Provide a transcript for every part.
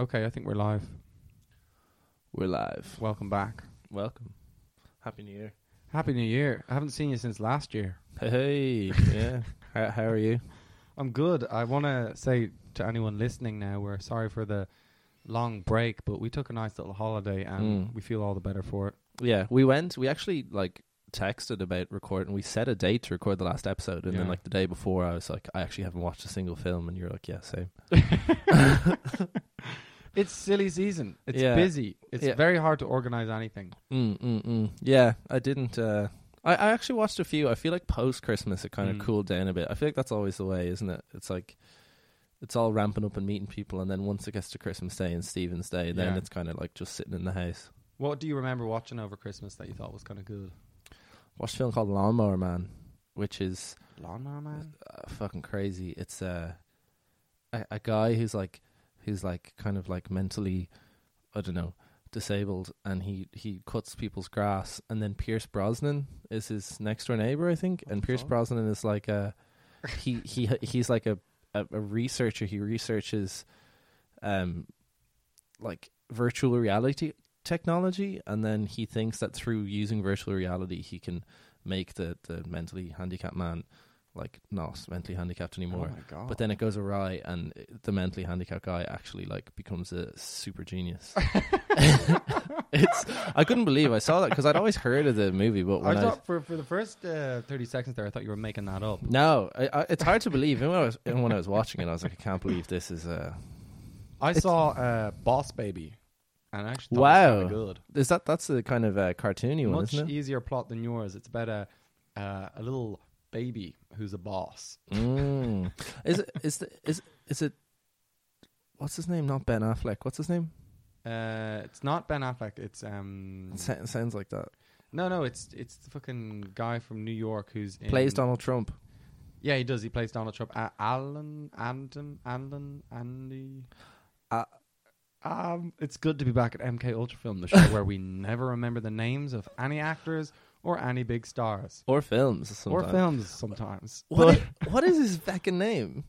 Okay, I think we're live. We're live. Welcome back. Welcome. Happy New Year. Happy New Year. I haven't seen you since last year. Hey, yeah. how, how are you? I'm good. I want to say to anyone listening now, we're sorry for the long break, but we took a nice little holiday and Mm. we feel all the better for it. Yeah, we went. We actually like texted about recording. We set a date to record the last episode, and then like the day before, I was like, I actually haven't watched a single film, and you're like, yeah, same. It's silly season. It's Yeah. busy. It's Yeah. very hard to organize anything. Mm, mm, mm. Yeah, I didn't. Uh, I, I actually watched a few. I feel like post Christmas it kind of Mm. cooled down a bit. I feel like that's always the way, isn't it? It's like it's all ramping up and meeting people, and then once it gets to Christmas Day and Stephen's Day, then Yeah. it's kind of like just sitting in the house. What do you remember watching over Christmas that you thought was kind of good? Watched a film called Lawnmower Man, which is Lawnmower Man? uh, fucking crazy. It's uh, a a guy who's like who's like kind of like mentally, I don't know, disabled, and he he cuts people's grass. And then Pierce Brosnan is his next door neighbor, I think. What and Pierce fuck? Brosnan is like a he he he's like a, a a researcher. He researches, um, like virtual reality technology, and then he thinks that through using virtual reality, he can make the the mentally handicapped man like not mentally handicapped anymore. Oh. But then it goes awry, and the mentally handicapped guy actually like becomes a super genius. it's I couldn't believe I saw that because I'd always heard of the movie, but I when I, thought for, for the first uh, 30 seconds there, I thought you were making that up. no, I, I, it's hard to believe. Even when I was even when I was watching it, I was like, I can't believe this is uh I saw uh, Boss Baby, and I actually Wow. it was kinda good. is that that's the kind of uh, cartoony one, Much easier plot than yours. It's about a uh, a little baby who's a boss. Mm. Is it is the, is is it? What's his name? Not Ben Affleck. What's his name? Uh, it's not Ben Affleck. It's um It sa- sounds like that. no no. It's it's the fucking guy from New York who's in, Plays Donald Trump. Yeah, he does. He plays Donald Trump. Uh, Alan Andon Alan Andy. Uh, um, it's good to be back at MK Ultra Film, the show where we never remember the names of any actors or any big stars Or films. or films. Sometimes, What, i- what is his fucking name?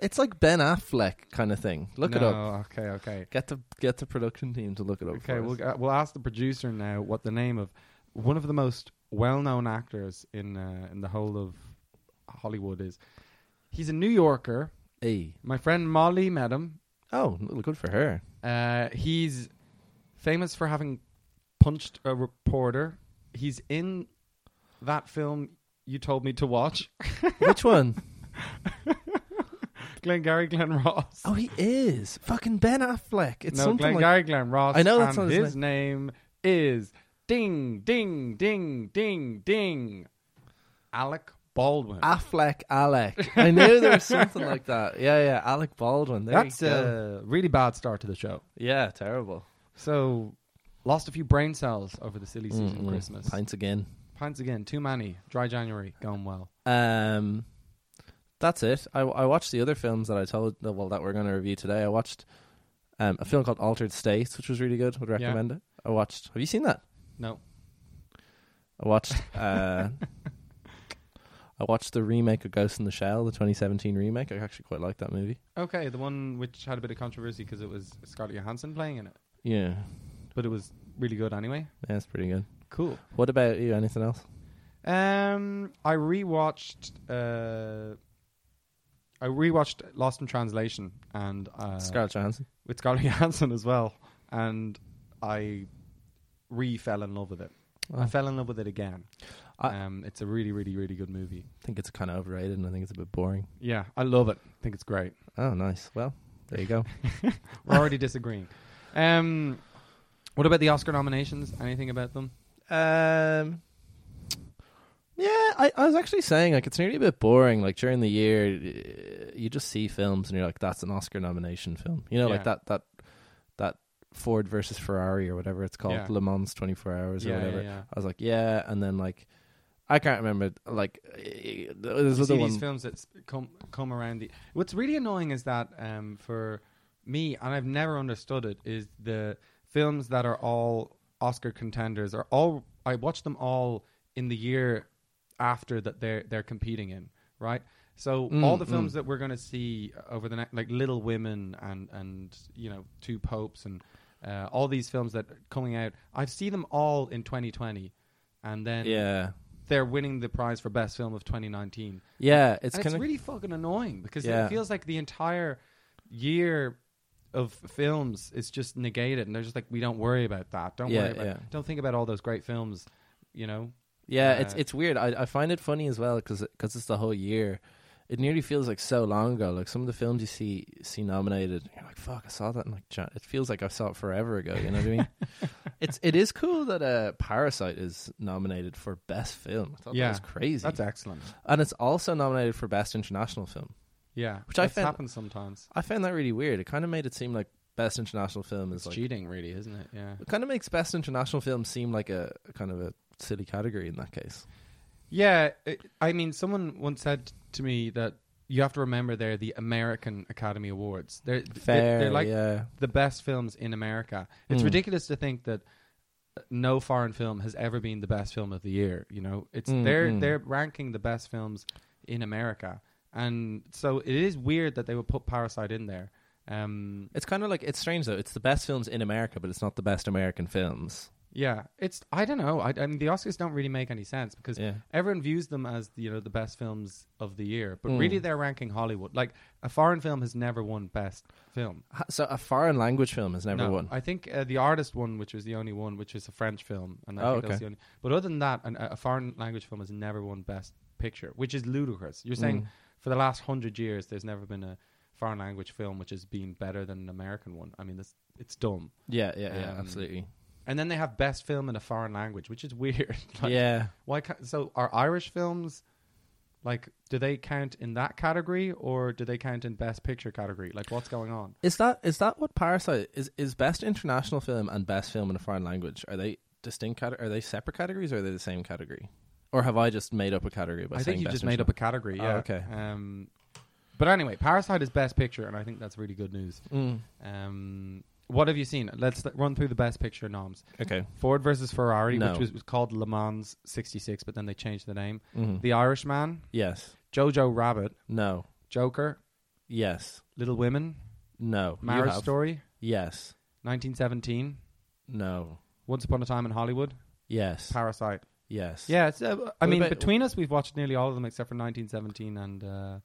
It's like Ben Affleck kind of thing. Look it up. No, Okay, okay. Get the get the production team to look it up. Okay, for we'll uh, we'll ask the producer now what the name of one of the most well-known actors in uh, in the whole of Hollywood is. He's a New Yorker. Hey. My friend Molly met him. Oh, well, good for her. Uh, he's famous for having punched a reporter. He's in that film you told me to watch, Which one? Glengarry Glen Ross. Oh, he is fucking Ben Affleck. It's no, something like Glengarry Glen Ross. I know that's his his name is Ding Ding Ding Ding Ding Alec Baldwin. Affleck Alec. I knew there was something like that. Yeah, yeah, Alec Baldwin. There That's a really bad start to the show. yeah, terrible. So, lost a few brain cells over the silly season Mm-mm. Christmas. Pints again. Pints again, too many. Dry January, going well. Um, that's it. I, I watched the other films that I told well that we're going to review today. I watched um, a film called Altered States, which was really good. Would Yeah. recommend it. I watched. Have you seen that? No. I watched. Uh, I watched the remake of Ghost in the Shell, the 2017 remake. I actually quite like that movie. Okay, the one which had a bit of controversy because it was Scarlett Johansson playing in it, Yeah, but it was really good anyway. yeah, it's pretty good. Cool. What about you? Anything else? Um, I rewatched. Uh, I rewatched Lost in Translation and uh, Scarlett Johansson. with Scarlett Johansson as well, and I re fell in love with it. Oh, I fell in love with it again. I- um, it's a really, really, really good movie. I think it's kind of overrated, and I think it's a bit boring. Yeah, I love it. I think it's great. Oh, nice. Well, there you go. We're already disagreeing. Um, what about the Oscar nominations? Anything about them? Um, yeah, I, I was actually saying like it's nearly a bit boring. Like during the year, uh, you just see films and you're like, "That's an Oscar nomination film." You know, like that that that Ford versus Ferrari or whatever it's called, Yeah. Le Mans 24 Hours or yeah, whatever. yeah, yeah. I was like, yeah, and then like I can't remember. Like eh, there's you other one. these films that come come around the. What's really annoying is that um, for me, and I've never understood it, is the films that are all Oscar contenders are all. I watch them all in the year after that they're they're competing in, right? So Mm, all the mm. films that we're going to see over the next, like Little Women and and you know Two Popes and uh, all these films that are coming out, I see them all in 2020, and then yeah, they're winning the prize for best film of 2019. yeah. It's, It's and kind it's of really fucking annoying because Yeah. it feels like the entire year of films is just negated, and they're just like, we don't worry about that. Don't Yeah, worry about. yeah. Don't think about all those great films. You know. yeah. uh, it's it's weird. I I find it funny as well because it's the whole year. It nearly feels like so long ago. Like some of the films you see see nominated, you're like, "Fuck, I saw that." in like, it feels like I saw it forever ago. You know what I mean? it's it is cool that uh, Parasite is nominated for best film. I thought Yeah, that was crazy. That's excellent. and it's also nominated for best international film. Yeah, Which I That's found- happens sometimes. I found that really weird. It kind of made it seem like best international film is It's like cheating, really, isn't it? Yeah. it kind of makes best international film seem like a, a kind of a silly category in that case. Yeah, it, I mean, someone once said to me that you have to remember they're the American Academy Awards. They're Fair, They're, they're like yeah. the best films in America. It's Mm. ridiculous to think that no foreign film has ever been the best film of the year. You know, it's Mm, they're mm. they're ranking the best films in America, and so it is weird that they would put Parasite in there. Um, It's kind of like it's strange though. It's the best films in America, but it's not the best American films. yeah, it's I don't know. I, I mean, the Oscars don't really make any sense because Yeah, everyone views them as you know the best films of the year, but Mm. really they're ranking Hollywood. Like a foreign film has never won best film. So a foreign language film has never no, won. I think uh, the artist won, which was the only one, which is a French film, and I Oh, think that's okay. the only. But other than that, an, a foreign language film has never won best picture, which is ludicrous. You're saying Mm. For the last hundred years, there's never been a foreign language film which has been better than an American one. I mean, that's it's dumb. Yeah, yeah, yeah, Um, absolutely. And then they have best film in a foreign language, which is weird. Like, yeah, Why? Ca- so are Irish films like? Do they count in that category, or do they count in best picture category? Like, what's going on? is that is that what Parasite is? Is best international film and best film in a foreign language are they distinct? Cate- are they separate categories or are they the same category? Or have I just made up a category? By I saying think you best just made up a category. Oh, Yeah. okay. Um, but anyway, Parasite is best picture, and I think that's really good news. Mm. Um, what have you seen? Let's th- run through the best picture noms. Okay. Ford versus Ferrari, No. which was, was called Le Mans '66, but then they changed the name. Mhm. The Irishman, yes. Jojo Rabbit, No. Joker, Yes. Little Women, No. You Marriage have. Story, Yes. 1917, No. Once Upon a Time in Hollywood, Yes. Parasite. Yes. Yeah, it's, uh, I What mean, about- between us, we've watched nearly all of them except for 1917 and uh,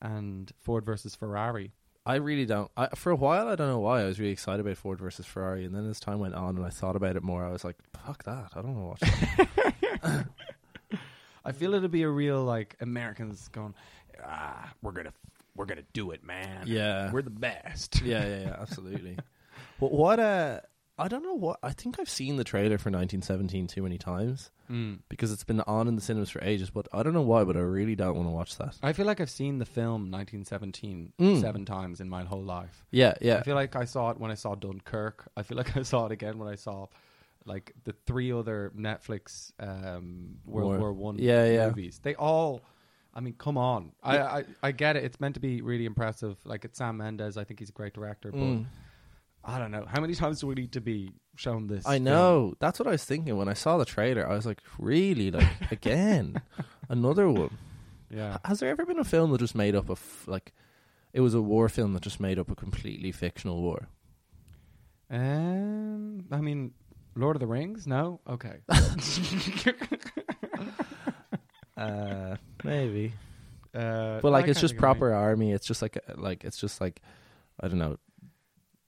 and Ford versus Ferrari. I really don't. I, for a while, I don't know why I was really excited about Ford versus Ferrari, and then as time went on and I thought about it more, I was like, "Fuck that! I don't want to watch that." I feel it'll be a real like Americans going, ah, we're gonna we're gonna do it, man. yeah, we're the best. yeah, yeah, yeah, absolutely. but what? Uh, I don't know what. I think I've seen the trailer for 1917 too many times Mm. because it's been on in the cinemas for ages. But I don't know why. But I really don't want to watch that. I feel like I've seen the film 1917 Mm. seven times in my whole life. Yeah, yeah, I feel like I saw it when I saw Dunkirk. I feel like I saw it again when I saw like the three other Netflix um, World War- War One Yeah, yeah. movies. They all. I mean, come on. I, I I get it. It's meant to be really impressive. Like it's Sam Mendes. I think he's a great director. But Mm. I don't know. How many times do we need to be shown this? I know. That's what I was thinking when I saw the trailer. I was like, really? Like again, another one. Yeah. Has there ever been a film that just made up a f- like? It was a war film that just made up a completely fictional war. Um. I mean, Lord of the Rings. No. Okay. Uh, maybe. Uh, But like, it's just of proper army. It's just like like it's just like I don't know.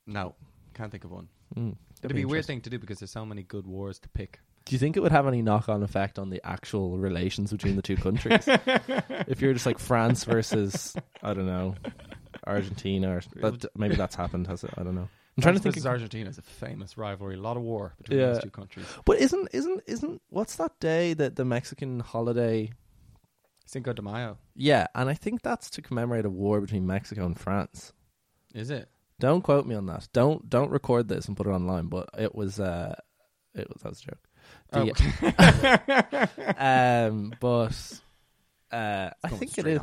No, can't think of one. Mm, It'd be a weird thing to do because there's so many good wars to pick. Do you think it would have any knock-on effect on the actual relations between the two countries? if you're just like France versus I don't know Argentina, or that, maybe that's happened. Has it? I don't know. I'm trying to think. Versus Of, Argentina is a famous rivalry. A lot of war between Yeah. those two countries. but isn't isn't isn't what's that day that the Mexican holiday? Cinco de Mayo. Yeah, and I think that's to commemorate a war between Mexico and France. Is it? Don't quote me on that. Don't don't record this and put it online. But it was uh, it was that was a joke. The- Oh. um, but uh, I think it is.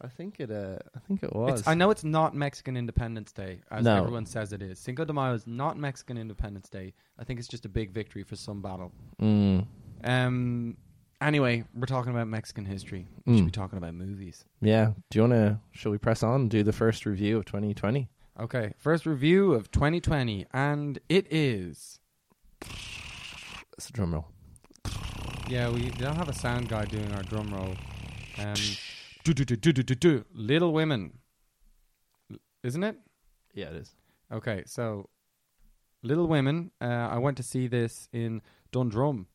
I think it. Uh, I think it was. It's, I know it's not Mexican Independence Day, as No. everyone says it is. Cinco de Mayo is not Mexican Independence Day. I think it's just a big victory for some battle. Mm. Um, Anyway, we're talking about Mexican history. We Mm. should be talking about movies. Yeah. Do you want to? Shall we press on and do the first review of 2020? Okay, first review of 2020, and it is. It's a drum roll. Yeah, we don't have a sound guy doing our drum roll. Um, do, do, do, do, do, do, do. Little Women, isn't it? Yeah, it is. Okay, so Little Women. Uh, I went to see this in Dundrum.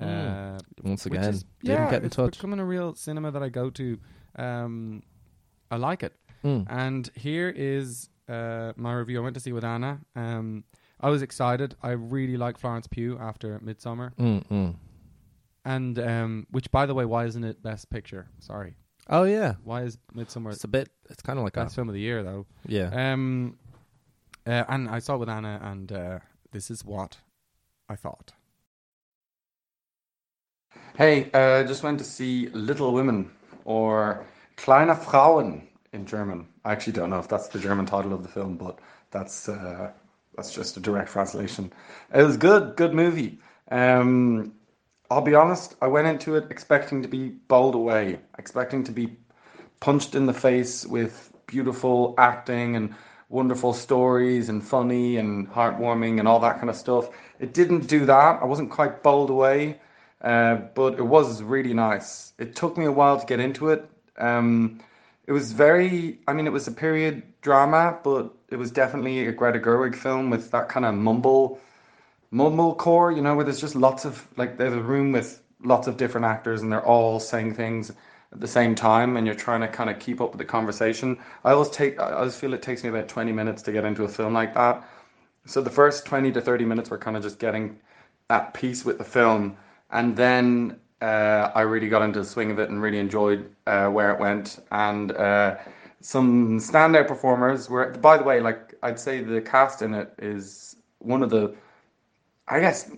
Uh, Mm. Once again, is- didn't yeah, get in it's touch. becoming a real cinema that I go to. Um, I like it. Mm. And here is uh, my review. I went to see with Anna. Um, I was excited. I really like Florence Pugh after Midsommar, Mm, mm. and um, which, by the way, why isn't it Best Picture? Sorry, Oh yeah, why is Midsommar it's a bit. It's kind of like best that. film of the year though? Yeah. Um, uh, and I saw it with Anna, and uh, this is what I thought. Hey, uh, just went to see Little Women or Kleine Frauen in German. I actually don't know if that's the German title of the film, but that's uh, that's just a direct translation. It was good, good movie. Um, I'll be honest, I went into it expecting to be bowled away, expecting to be punched in the face with beautiful acting and wonderful stories and funny and heartwarming and all that kind of stuff. It didn't do that. I wasn't quite bowled away, uh, but it was really nice. It took me a while to get into it. Um, it was very, I mean, it was a period drama, but it was definitely a Greta Gerwig film with that kind of mumble mumble core you know, where there's just lots of like there's a room with lots of different actors and they're all saying things at the same time and you're trying to kind of keep up with the conversation. I always take I always feel it takes me about 20 minutes to get into a film like that. So the first 20 to 30 minutes were kind of just getting at peace with the film and then uh, I really got into the swing of it and really enjoyed uh, where it went and uh, some standout performers were by the way like I'd say the cast in it is one of the I guess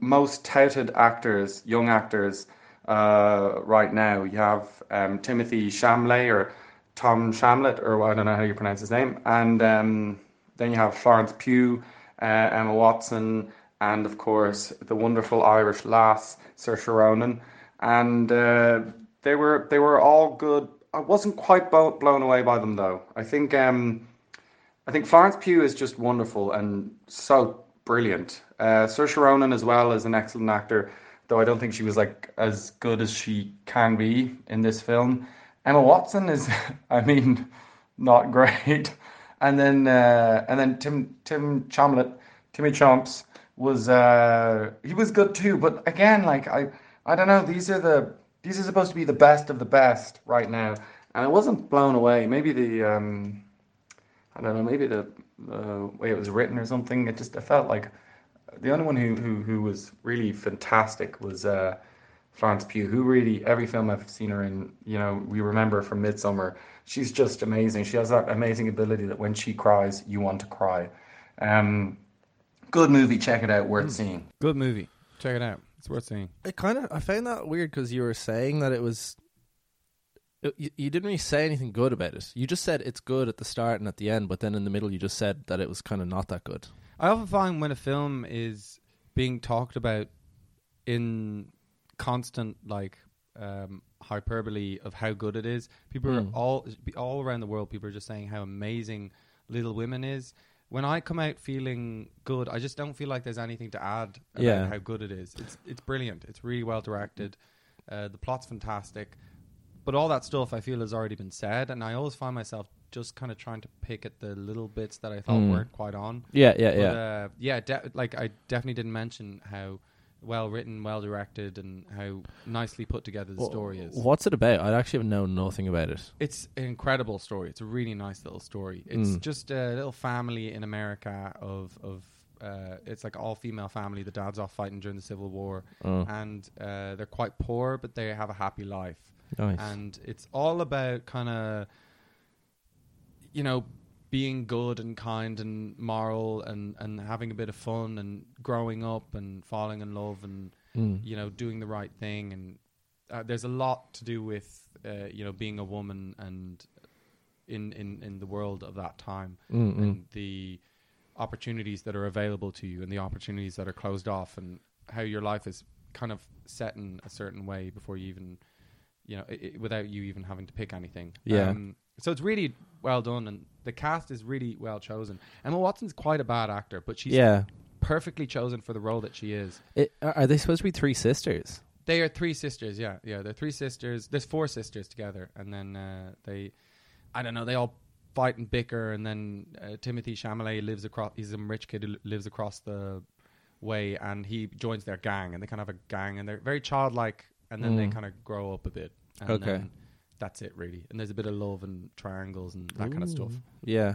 most touted actors, young actors, uh, right now. You have um, Timothy Chamlet or Tom Shamlet, or I don't know how you pronounce his name, and um, then you have Florence Pugh, uh, Emma Watson, and of course the wonderful Irish lass Saoirse Ronan, and uh, they were they were all good. I wasn't quite blown away by them though. I think um, I think Florence Pugh is just wonderful and so brilliant. Uh, Saoirse Ronan as well is an excellent actor, though I don't think she was like as good as she can be in this film. Emma Watson is, I mean, not great. And then uh, and then Tim Tim Chomlet, Timmy Chomps was uh, he was good too. But again, like I I don't know. These are the these are supposed to be the best of the best right now, and I wasn't blown away. Maybe the um, I don't know, maybe the uh, way it was written or something. It just I felt like the only one who who, who was really fantastic was uh, Florence Pugh, who really every film I've seen her in, you know, we remember from Midsommar. She's just amazing. She has that amazing ability that when she cries, you want to cry. Um, good movie. Check it out. Worth seeing. Good movie. Check it out. It's worth seeing. It kind of I found that weird because you were saying that it was. it- You, you didn't really say anything good about it. You just said it's good at the start and at the end, but then in the middle you just said that it was kind of not that good. I often find when a film is being talked about in constant like um, hyperbole of how good it is, people Mm. are all all around the world. People are just saying how amazing Little Women is. When I come out feeling good, I just don't feel like there's anything to add about Yeah. how good it is. It's it's brilliant. It's really well directed. Uh, the plot's fantastic, but all that stuff I feel has already been said, and I always find myself just kind of trying to pick at the little bits that I thought Mm. weren't quite on. Yeah, yeah, But, yeah. uh, yeah. De- like I definitely didn't mention how well written, well directed, and how nicely put together the Wha- story is. What's it about? I actually know nothing about it. It's an incredible story. It's a really nice little story. It's Mm. just a little family in America of of. Uh, it's like all female family. The dad's off fighting during the Civil War, Oh, and uh, they're quite poor, but they have a happy life nice. and it's all about kind of you know being good and kind and moral and and having a bit of fun and growing up and falling in love and Mm. you know doing the right thing and uh, there's a lot to do with uh, you know being a woman and in in in the world of that time Mm, mm. and the opportunities that are available to you and the opportunities that are closed off and how your life is kind of set in a certain way before you even, you know, i i without you even having to pick anything. Yeah. Um, so it's really well done, and the cast is really well chosen. Emma Watson's quite a bad actor, but she's yeah. perfectly chosen for the role that she is. It, are they supposed to be three sisters? They are three sisters, yeah, yeah. They're three sisters. There's four sisters together, and then uh, they, I don't know, they all fight and bicker, and then uh, Timothy Chalamet lives across. He's a rich kid who lives across the way, and he joins their gang, and they kind of have a gang, and they're very childlike, and then they Mm. kind of grow up a bit. Okay. then that's it, really. And there's a bit of love and triangles and that kind of stuff. Yeah.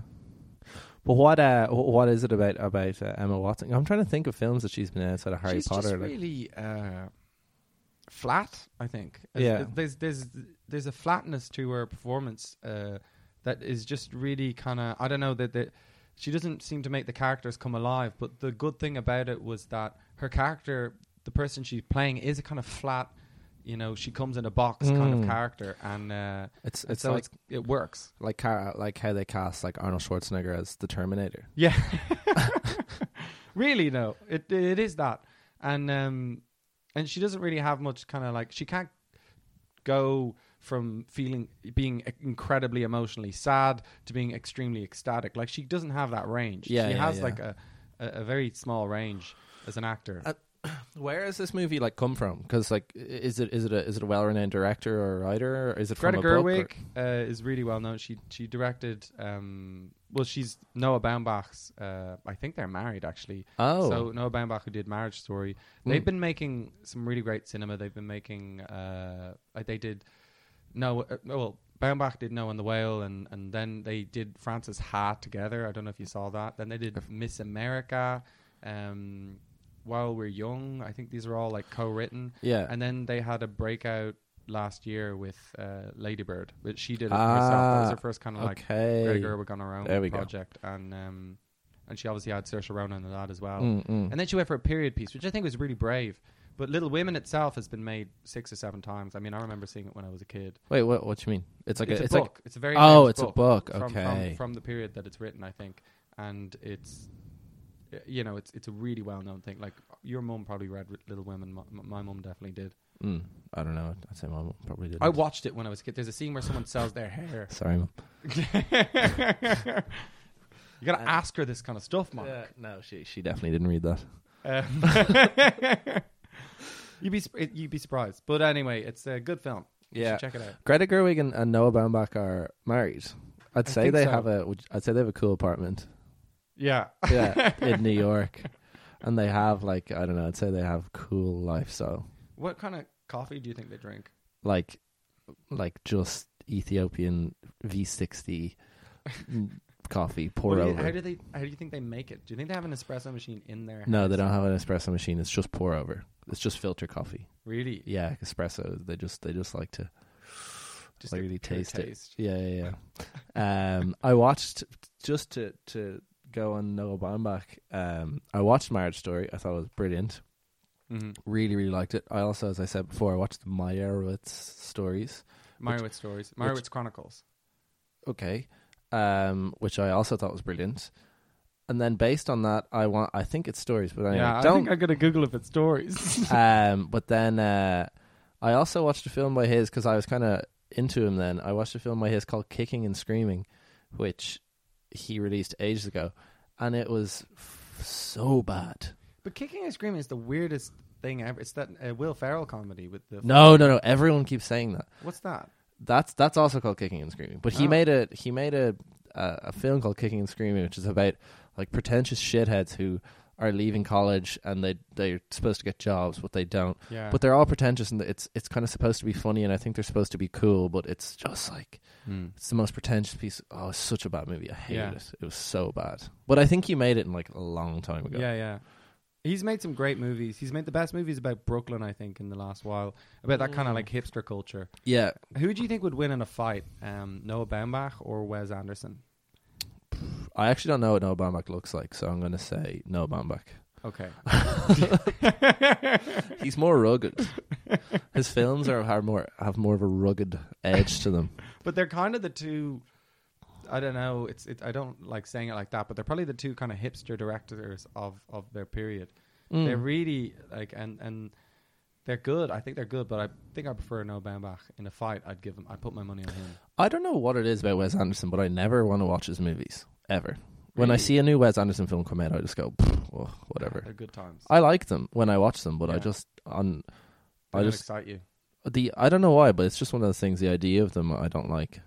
But what uh what is it about about uh, Emma Watson? I'm trying to think of films that she's been in outside of Harry She's Potter. just like, really uh, flat. I think. As- Yeah. There's there's there's a flatness to her performance uh, that is just really kind of I don't know that that she doesn't seem to make the characters come alive. But the good thing about it was that her character, the person she's playing, is a kind of flat. You know, she comes in a box kind of Mm. character, and uh, it's it's so like it's, it works. like ca- like how they cast like Arnold Schwarzenegger as the Terminator. Yeah. really, no. It it is that, and um, and she doesn't really have much kind of like she can't go from feeling being incredibly emotionally sad to being extremely ecstatic. Like she doesn't have that range. Yeah, she yeah, has yeah. like a, a a very small range as an actor. Uh, Where has this movie like come from? Because like, is it is it a is it a well renowned director or writer? Or is it Greta from a book Gerwig uh, is really well known. She she directed. Um, well, she's Noah Baumbach's. Uh, I think they're married actually. Oh, So Noah Baumbach, who did Marriage Story, they've Mm. been making some really great cinema. They've been making. Uh, they did. No, uh, well, Baumbach did No and the Whale, and and then they did Francis Ha together. I don't know if you saw that. Then they did Mistress America. Um, While We're Young, I think these are all like co-written. yeah. And then they had a breakout last year with uh, Ladybird, but she did it herself. That was Ah, her first kind of like okay. Greta Gerwig on her own There we go. project, and um, and she obviously had Saoirse Ronan in that as well. Mm, mm. And then she went for a period piece, which I think was really brave. But Little Women itself has been made six or seven times. I mean, I remember seeing it when I was a kid. Wait, what? What you mean? It's like it's a, a it's book. like it's a very oh, it's a book. from, Okay. from, from the period that it's written, I think, and it's you know it's it's a really well known thing. Like your mum probably read Ri- Little Women. My, my mum definitely did. Mm, I don't know. I'd say my mom probably did. I watched it when I was a kid. There's a scene where someone sells their hair. Sorry, mom. you gotta Uh, ask her this kind of stuff, Mark. no, she she definitely didn't read that. Um, you'd be sp- you'd be surprised, but anyway, it's a good film. You Yeah. check it out. Greta Gerwig and, and Noah Baumbach are married. I'd I say they so. have a. would- I'd say they have a cool apartment. Yeah, Yeah, in New York, and they have like I don't know. I'd say they have cool lifestyle, what kind of coffee do you think they drink? like like just Ethiopian V60 coffee pour do you- over. how do they? How do you think they make it? Do you think they have an espresso machine in there? no, they don't have an espresso machine. It's just pour over. It's just filter coffee. Really? Yeah, espresso. They just they just like to Just like really pure taste it. taste. Yeah, yeah, yeah. um, I watched just to to go on Noah Baumbach. Um, I watched Marriage Story. I thought it was brilliant. Mm-hmm. Really, really liked it. I also, as I said before, I watched the Meyerowitz stories. Meyerowitz stories. Meyerowitz Chronicles. Okay, um, which I also thought was brilliant. And then based on that, I want. I think it's stories, but anyway, yeah, I don't. think I'm gonna Google if it's stories. um, but then uh, I also watched a film by his because I was kind of into him. Then I watched a film by his called Kicking and Screaming, which he released ages ago, and it was f- so bad. but Kicking and Screaming is the weirdest thing ever. It's that uh, Will Ferrell comedy with the. No, no, no. Everyone keeps saying that. What's that? That's that's also called Kicking and Screaming. But he Oh. made a he made a, a a film called Kicking and Screaming, which is about like pretentious shitheads who are leaving college and they they're supposed to get jobs, but they don't. Yeah. But they're all pretentious, and it's it's kind of supposed to be funny, and I think they're supposed to be cool, but it's just like Hmm. it's the most pretentious piece. Oh, it's such a bad movie. I hated Yeah. it. It was so bad. But I think he made it in like a long time ago. Yeah, yeah. He's made some great movies. He's made the best movies about Brooklyn, I think, in the last while. About that kind of Mm. like hipster culture. yeah. Who do you think would win in a fight? Um, Noah Baumbach or Wes Anderson? I actually don't know what Noah Baumbach looks like, so I'm going to say Noah Baumbach. Okay. He's more rugged. His films are, are more have more of a rugged edge to them. but they're kind of the two. I don't know. It's it, I don't like saying it like that, but they're probably the two kind of hipster directors of of their period. Mm. They're really like and and They're good. I think they're good, but I think I prefer Noah Baumbach in a fight. I'd give him. I put my money on him. I don't know what it is about Wes Anderson, but I never want to watch his movies ever. When I Really? see a new Wes Anderson film come out, I just go, "Pfft, well, whatever. They're good times. I like them when I watch them, but I Yeah. just on They I don't just excite you. the I don't know why, but it's just one of those things. The idea of them I don't like,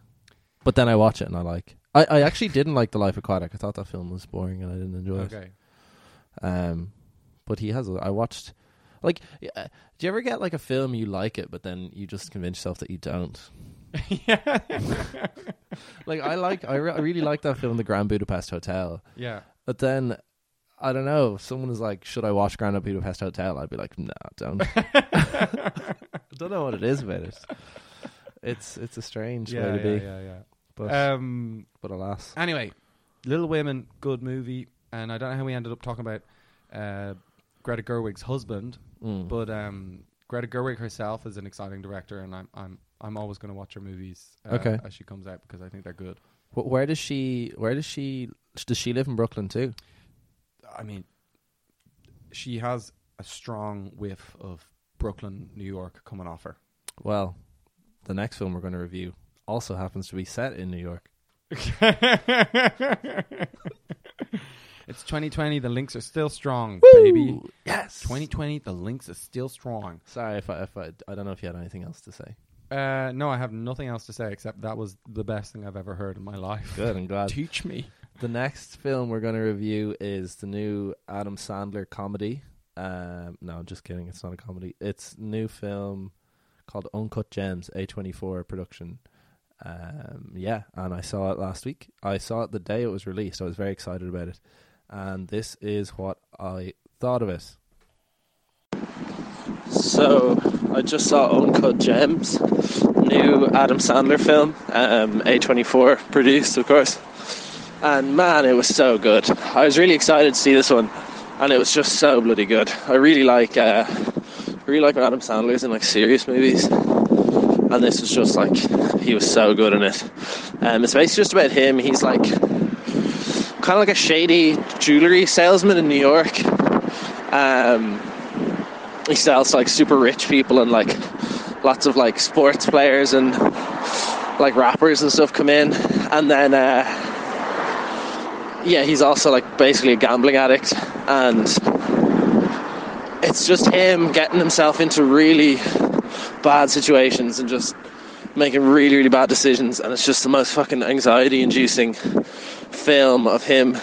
but then I watch it and I like. I, I actually didn't like The Life Aquatic. I thought that film was boring and I didn't enjoy it. Okay. Um, but he has. a- I watched. Like, uh, do you ever get like a film you like it, but then you just convince yourself that you don't? Yeah. Like, I like. I, re- I really like that film, The Grand Budapest Hotel. yeah. But then, I don't know. If someone is like, "Should I watch Grand Budapest Hotel?" I'd be like, "No, don't." I don't know what it is about it. It's it's a strange Yeah, way to yeah, be, yeah, yeah. but Um. but alas, Anyway, Little Women, good movie, and I don't know how we ended up talking about uh, Greta Gerwig's husband, Mm. but um, Greta Gerwig herself is an exciting director, and I'm I'm I'm always going to watch her movies uh, Okay. as she comes out because I think they're good. Wh- where does she? Where does she? Does she live in Brooklyn too? I mean, she has a strong whiff of Brooklyn, New York coming off her. Well, the next film we're going to review also happens to be set in New York. it's 2020. The links are still strong, baby. Yes. 2020. The links are still strong. Sorry if I, if I I don't know if you had anything else to say. Uh, no, I have nothing else to say except that was the best thing I've ever heard in my life. Good, I'm glad. Teach me. The next film we're going to review is the new Adam Sandler comedy. Um, no, I'm just kidding. It's not a comedy. It's a new film called Uncut Gems, A24 production. Um, yeah, and I saw it last week. I saw it the day it was released. I was very excited about it. And this is what I thought of it. So, I just saw Uncut Gems, new Adam Sandler film, um, A24 produced, of course. And man, it was so good. I was really excited to see this one, and it was just so bloody good. I really like, uh, really like Adam Sandler's in like serious movies, and this was just like he was so good in it. Um, it's basically just about him. He's like kind of like a shady jewelry salesman in New York. Um, he sells to, like super rich people and like lots of like sports players and like rappers and stuff come in, and then. Uh, yeah, he's also like basically a gambling addict, and it's just him getting himself into really bad situations and just making really, really bad decisions, and it's just the most fucking anxiety-inducing film of him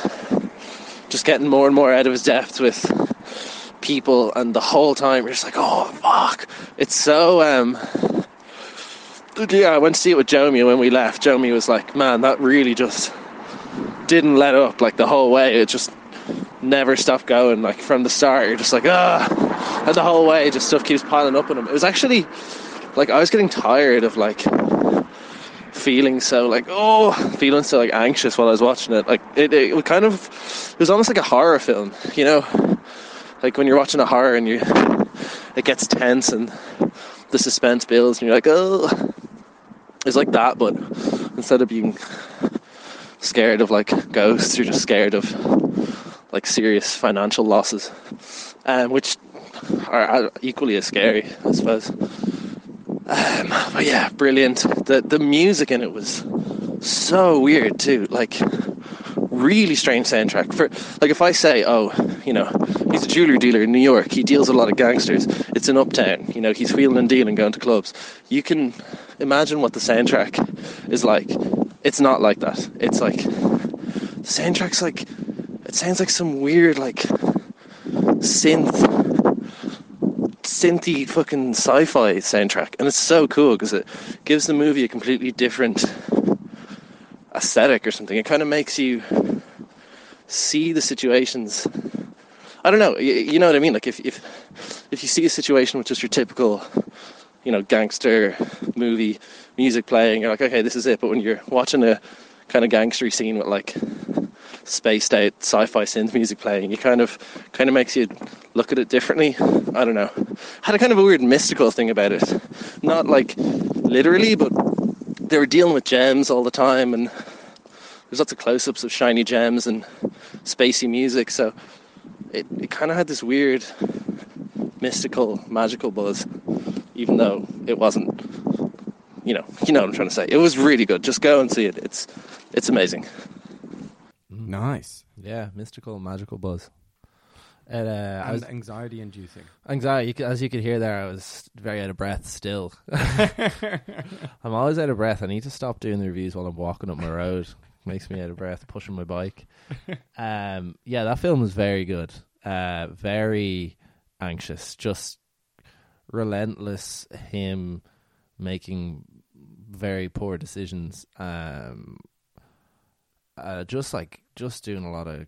just getting more and more out of his depth with people, and the whole time you're just like, oh fuck! It's so um. Yeah, I went to see it with Jomi, when we left, Jomi was like, "Man, that really just." didn't let up like the whole way. It just never stopped going. Like from the start, you're just like ah, and the whole way, just stuff keeps piling up on him. It was actually like I was getting tired of like feeling so like oh, feeling so like anxious while I was watching it. Like it, it, kind of it was almost like a horror film, you know, like when you're watching a horror and you it gets tense and the suspense builds and you're like oh, it's like that, but instead of being scared of like ghosts you're just scared of like serious financial losses um, which are equally as scary i suppose um, but yeah brilliant. The the music in it was so weird too like really strange soundtrack. For like if i say oh you know he's a jewelry dealer in new york he deals with a lot of gangsters it's in uptown you know he's wheeling and dealing going to clubs. You can imagine what the soundtrack is like. It's not like that. It's like the soundtrack's like it sounds like some weird like synth synthy fucking sci-fi soundtrack and it's so cool because it gives the movie a completely different aesthetic or something. It kind of makes you see the situations. I don't know you, you know what i mean? Like if, if if you see a situation with just your typical you know gangster movie music playing you're like okay this is it. But when you're watching a kind of gangstery scene with like spaced out sci-fi synth music playing It kind of kind of makes you look at it differently i don't know had a kind of a weird mystical thing about it not like literally but they were dealing with gems all the time and there's lots of close-ups of shiny gems and spacey music so it, it kind of had this weird mystical, magical buzz, even though it wasn't. You know, you know what I'm trying to say. It was really good. Just go and see it. It's it's amazing. Nice. Yeah, mystical, magical buzz. And, uh, I was anxiety inducing. anxiety. You as you could hear there, I was very out of breath. Still, I'm always out of breath. I need to stop doing the reviews while I'm walking up my road. Makes me out of breath pushing my bike. Um, yeah, that film was very good. Uh, very anxious. Just relentless. Him making very poor decisions. Um, uh, just like just doing a lot of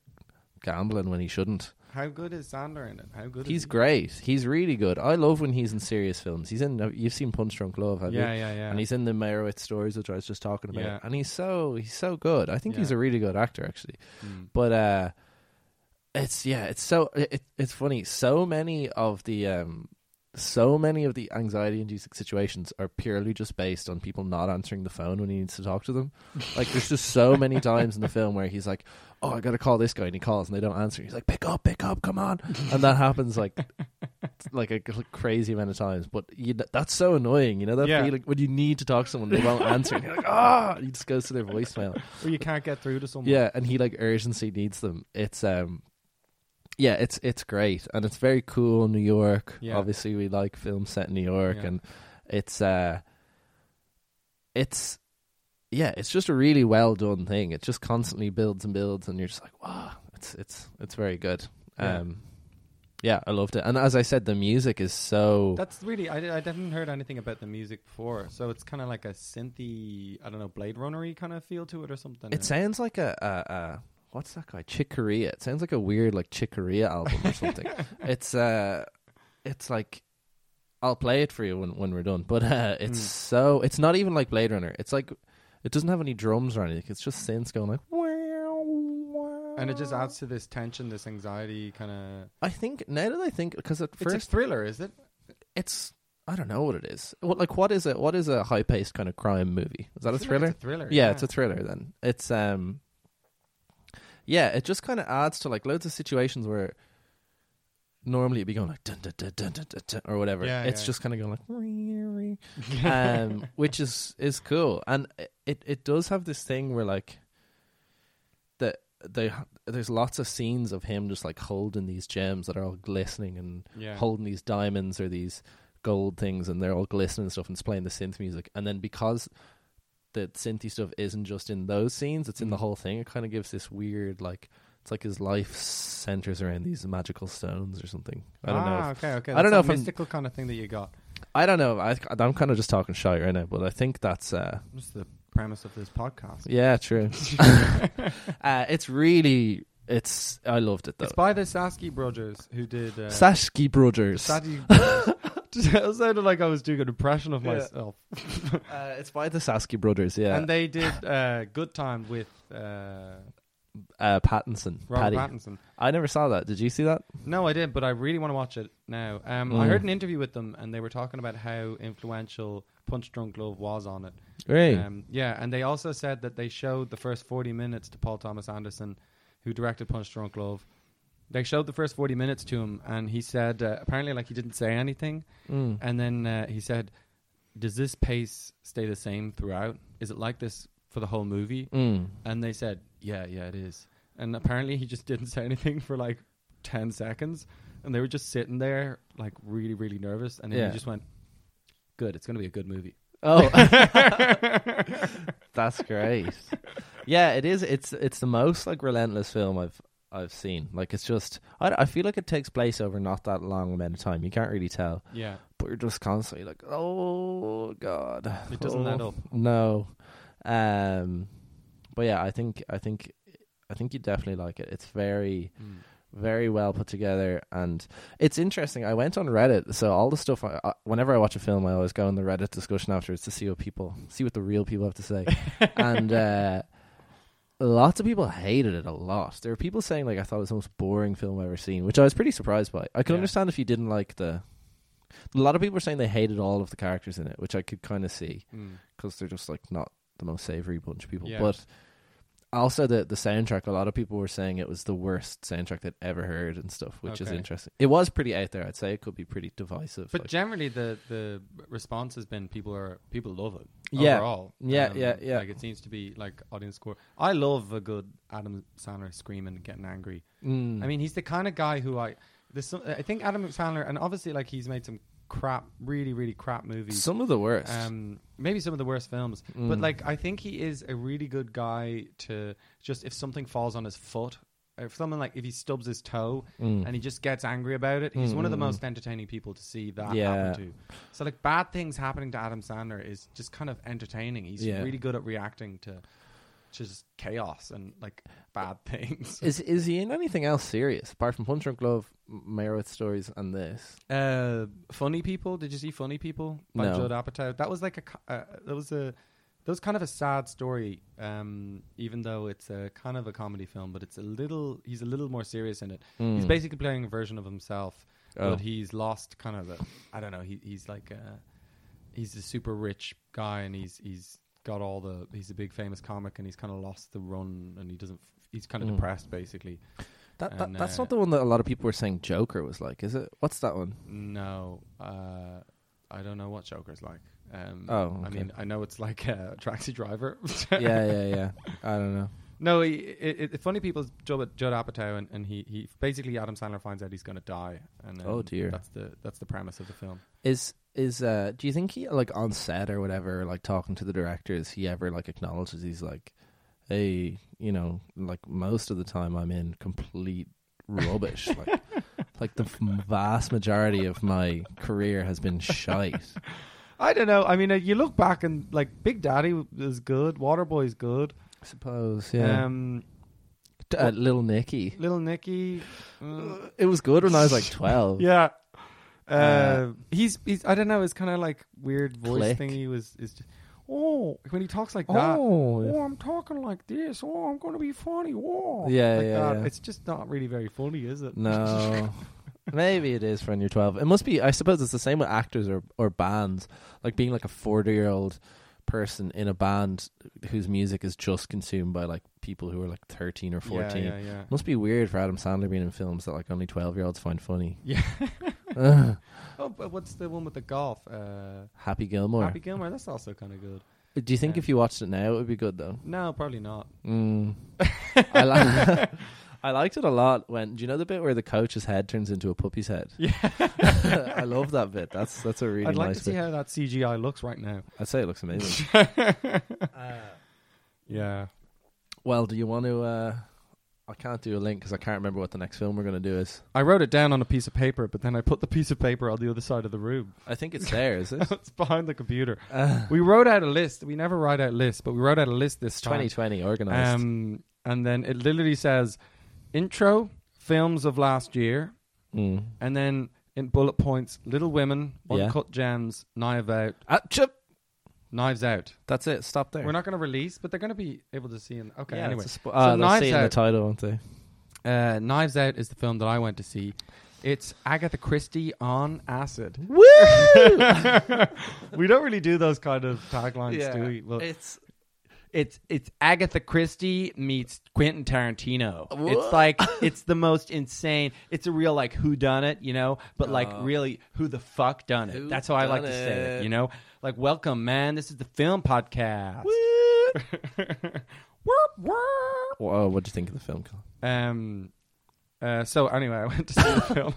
gambling when he shouldn't. How good is Sandler in it? How good He's is he? great. He's really good. I love when he's in serious films. He's in. You've seen Punch Drunk Love, have Yeah, you? yeah, yeah. yeah. And he's in the Meyerowitz stories, which I was just talking about. Yeah. And he's so he's so good. I think he's a really good actor, actually. Mm. But uh, it's yeah, it's so it, it's funny. So many of the um, so many of the anxiety-inducing situations are purely just based on people not answering the phone when he needs to talk to them. Like, there's just so many times in the film where he's like, "Oh, I got to call this guy," and he calls and they don't answer. He's like, "Pick up, pick up, come on!" And that happens like like a crazy amount of times. But you, that's so annoying, you know that Yeah. feeling when you need to talk to someone, they won't answer. And you're like, "Ah!" He just goes to their voicemail. Or you can't get through to someone. Yeah, and he like urgency needs them. It's um yeah, it's it's great and it's very cool New York. Yeah. Obviously we like films set in New York Yeah. and it's uh it's yeah, it's just a really well done thing. It just constantly builds and builds and you're just like, wow, it's it's it's very good. Yeah. Um yeah, I loved it. And as I said, the music is so That's really I, I didn't heard anything about the music before, so it's kind of like a synthy, I don't know, Blade Runnery kind of feel to it or something. It sounds like a, a, a what's that guy? Chick Corea. It sounds like a weird like Chick Corea album or something. it's uh, it's like I'll play it for you when when we're done. But uh, it's Mm. so it's not even like Blade Runner. It's like it doesn't have any drums or anything. It's just synths going like. Wow, wow. And it just adds to this tension, this anxiety kind of. I think now that I think because at It's first a thriller, is it? it's I don't know what it is. What like what is it? What is a high paced kind of crime movie? Is that a like thriller? It's a thriller. yeah, it's a thriller then. It's um yeah, it just kind of adds to like loads of situations where normally it'd be going like dun, dun, dun, dun, dun, dun, dun, or whatever. Yeah, it's yeah. just kind of going like um which is is cool. And it it does have this thing where like that they there's lots of scenes of him just like holding these gems that are all glistening and yeah. holding these diamonds or these gold things and they're all glistening and stuff and it's playing the synth music and then because the synthy stuff isn't just in those scenes it's in the Mm. whole thing it kind of gives this weird like it's like his life centers around these magical stones or something i don't ah, know if, okay, okay. I don't That's know if I'm- mystical kind of thing that you got. i don't know I, i'm kind of just talking shy right now but i think that's uh That's the premise of this podcast. yeah true uh it's really it's i loved it though It's by the Sasky brothers who did. Uh, Sashki Brothers. Sasky brothers. it sounded like I was doing an impression of Yeah. myself. uh, it's by the Sasky Brothers, yeah. And they did uh, Good Time with uh, uh, Pattinson. Robert Paddy. Pattinson. I never saw that. Did you see that? No, I didn't, but I really want to watch it now. Um, I Mm. heard an interview with them, and they were talking about how influential Punch Drunk Love was on it. Right. Um, yeah, and they also said that they showed the first 40 minutes to Paul Thomas Anderson, who directed Punch Drunk Love. They showed the first 40 minutes to him, and he said, uh, apparently, like, he didn't say anything. Mm. And then uh, he said, Does this pace stay the same throughout? Is it like this for the whole movie? Mm. And they said, Yeah, yeah, it is. And apparently he just didn't say anything for like 10 seconds. And they were just sitting there, like really, really nervous. And then Yeah. he just went, Good, it's going to be a good movie. Oh, that's great. Yeah, it is. It's it's the most like relentless film I've I've seen. Like it's just I, I feel like it takes place over not that long amount of time. You can't really tell, Yeah. but you're just constantly like, oh god, It doesn't oh, let up. No, um, but yeah, I think I think I think you definitely like it. It's very Mm. very well put together and it's interesting i went on reddit so all the stuff I, I, whenever i watch a film i always go in the reddit discussion afterwards to see what people see what the real people have to say and uh lots of people hated it a lot there were people saying like i thought it was the most boring film i've ever seen which i was pretty surprised by i can Yeah. understand if you didn't like the a lot of people were saying they hated all of the characters in it which i could kind of see Mm. because they're just like not the most savory bunch of people. Yeah. But also the the soundtrack. A lot of people were saying it was the worst soundtrack they'd ever heard and stuff, which is interesting. It was pretty out there. I'd say it could be pretty divisive. But like- generally, the the response has been people are people love it. Yeah. overall. Yeah, yeah, yeah. Like it seems to be like audience score. I love a good Adam Sandler screaming, and getting angry. Mm. I mean, he's the kind of guy who I. Some, I think Adam Sandler, and obviously, like he's made some crap, really, really crap movies. some of the worst. Um, maybe some of the worst films, but Mm. like I think he is a really good guy to just if something falls on his foot, or if someone like if he stubs his toe Mm. and he just gets angry about it, he's one of the Mm, mm, most entertaining people to see that Yeah. happen to. So like bad things happening to Adam Sandler is just kind of entertaining. He's Yeah. really good at reacting to just chaos and like bad things. Is is he in anything else serious apart from Punch Drunk Love, Meyerowitz stories, and this? Uh, funny people. Did you see Funny People by No. Judd Apatow? That was like a uh, that was a that was kind of a sad story. Um, even though it's a kind of a comedy film, but it's a little he's a little more serious in it. He's Mm. basically playing a version of himself, Oh. but he's lost kind of the I don't know. He he's like a, he's a super rich guy, and he's he's got all the he's a big famous comic, and he's kind of lost the run, and he doesn't. He's kind of Mm. depressed, basically. That, that and, that's uh, not the one that a lot of people were saying Joker was like, is it? What's that one? No, uh, I don't know what Joker's like. Um, Oh, I mean, I know it's like a taxi driver. yeah, yeah, yeah. I don't know. No, he, it, it, funny people's Judd, Judd Apatow, and, and he, he basically Adam Sandler finds out he's going to die, and Oh, dear. that's the that's the premise of the film. Is is uh? Do you think he like on set or whatever, like talking to the directors, he ever like acknowledges he's like, hey, you know, like most of the time I'm in complete rubbish, like. Like the vast majority of my career has been shite. I don't know. I mean, uh, you look back and like Big Daddy is good, Waterboy's good. I suppose, yeah. Um, uh, Little Nicky. Little Nicky, uh, It was good when I was like twelve. yeah. Uh, Uh, he's he's I don't know. His kind of like weird voice Click. thing. He was is just, oh when he talks like that. Oh, oh, I'm talking like this. Oh, I'm going to be funny. Oh, Yeah, like yeah, that. yeah. It's just not really very funny, is it? No. Maybe it is for when you're 12. It must be, I suppose it's the same with actors or, or bands. Like being like a 40 year old person in a band whose music is just consumed by like people who are like 13 or 14. Yeah, yeah, yeah. Must be weird for Adam Sandler being in films that like only 12 year olds find funny. Yeah. Ugh. oh, but what's the one with the golf? Uh, Happy Gilmore. Happy Gilmore. That's also kind of good. Do you think Yeah. if you watched it now, it would be good though? No, probably not. Mm. I, li- I liked it a lot when. Do you know the bit where the coach's head turns into a puppy's head? Yeah. I love that bit. That's that's a really I'd like nice to see bit. how that CGI looks right now. I'd say it looks amazing. Yeah. well, do you want to? uh I can't do a link because I can't remember what the next film we're going to do is. I wrote it down on a piece of paper, but then I put the piece of paper on the other side of the room. I think it's there. Is it? it's behind the computer. Uh, We wrote out a list. We never write out lists, but we wrote out a list this it's time. 2020 organized. Um, and then it literally says intro films of last year, mm. and then in bullet points, Little Women, Yeah. Uncut Gems, Knives Out, Ah, chip. Knives Out. That's it. Stop there. We're not going to release, but they're going to be able to see. In, okay, Yeah, anyway, it's a spo- ah, they'll Knives see it in the Out. title, won't they? uh, Knives Out is the film that I went to see. It's Agatha Christie on acid. Woo! we don't really do those kind of taglines, do we? Well, it's it's it's Agatha Christie meets Quentin Tarantino. What? It's like it's the most insane. It's a real like who done it, you know, but like Oh. really who the fuck done it. Who That's how I like done to say it? it, you know? Like welcome man, this is the film podcast. Whoa, what do you think of the film? Um uh, so anyway, I went to see the film.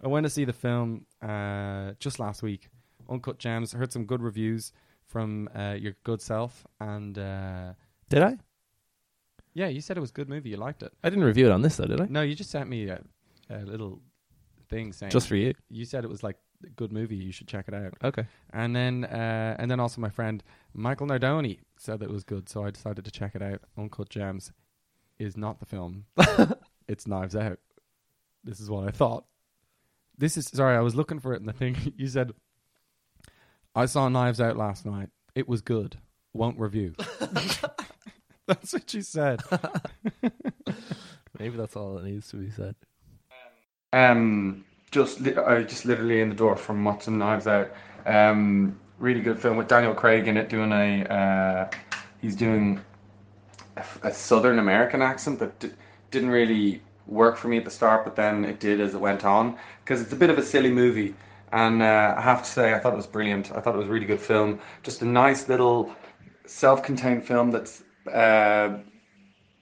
I went to see the film uh, just last week. Uncut Gems. I heard some good reviews from uh, your good self, and uh, Did I? yeah, you said it was a good movie. You liked it. I didn't review it on this though, did I? No, you just sent me a, a little thing saying Just for you. you said it was like a good movie. You should check it out. Okay. And then uh, and then also my friend Michael Nardoni said that it was good, so I decided to check it out. Uncut Gems is not the film; it's Knives Out. This is what I thought. This is sorry, I was looking for it in the thing. You said I saw Knives Out last night. It was good. Won't review. That's what you said. Maybe that's all that needs to be said. Um, just li- I just literally in the door from watching Knives Out. Um, really good film with Daniel Craig in it, doing a uh, he's doing a, a Southern American accent that d- didn't really work for me at the start, but then it did as it went on because it's a bit of a silly movie. And uh, I have to say, I thought it was brilliant. I thought it was a really good film. Just a nice little self-contained film that's uh,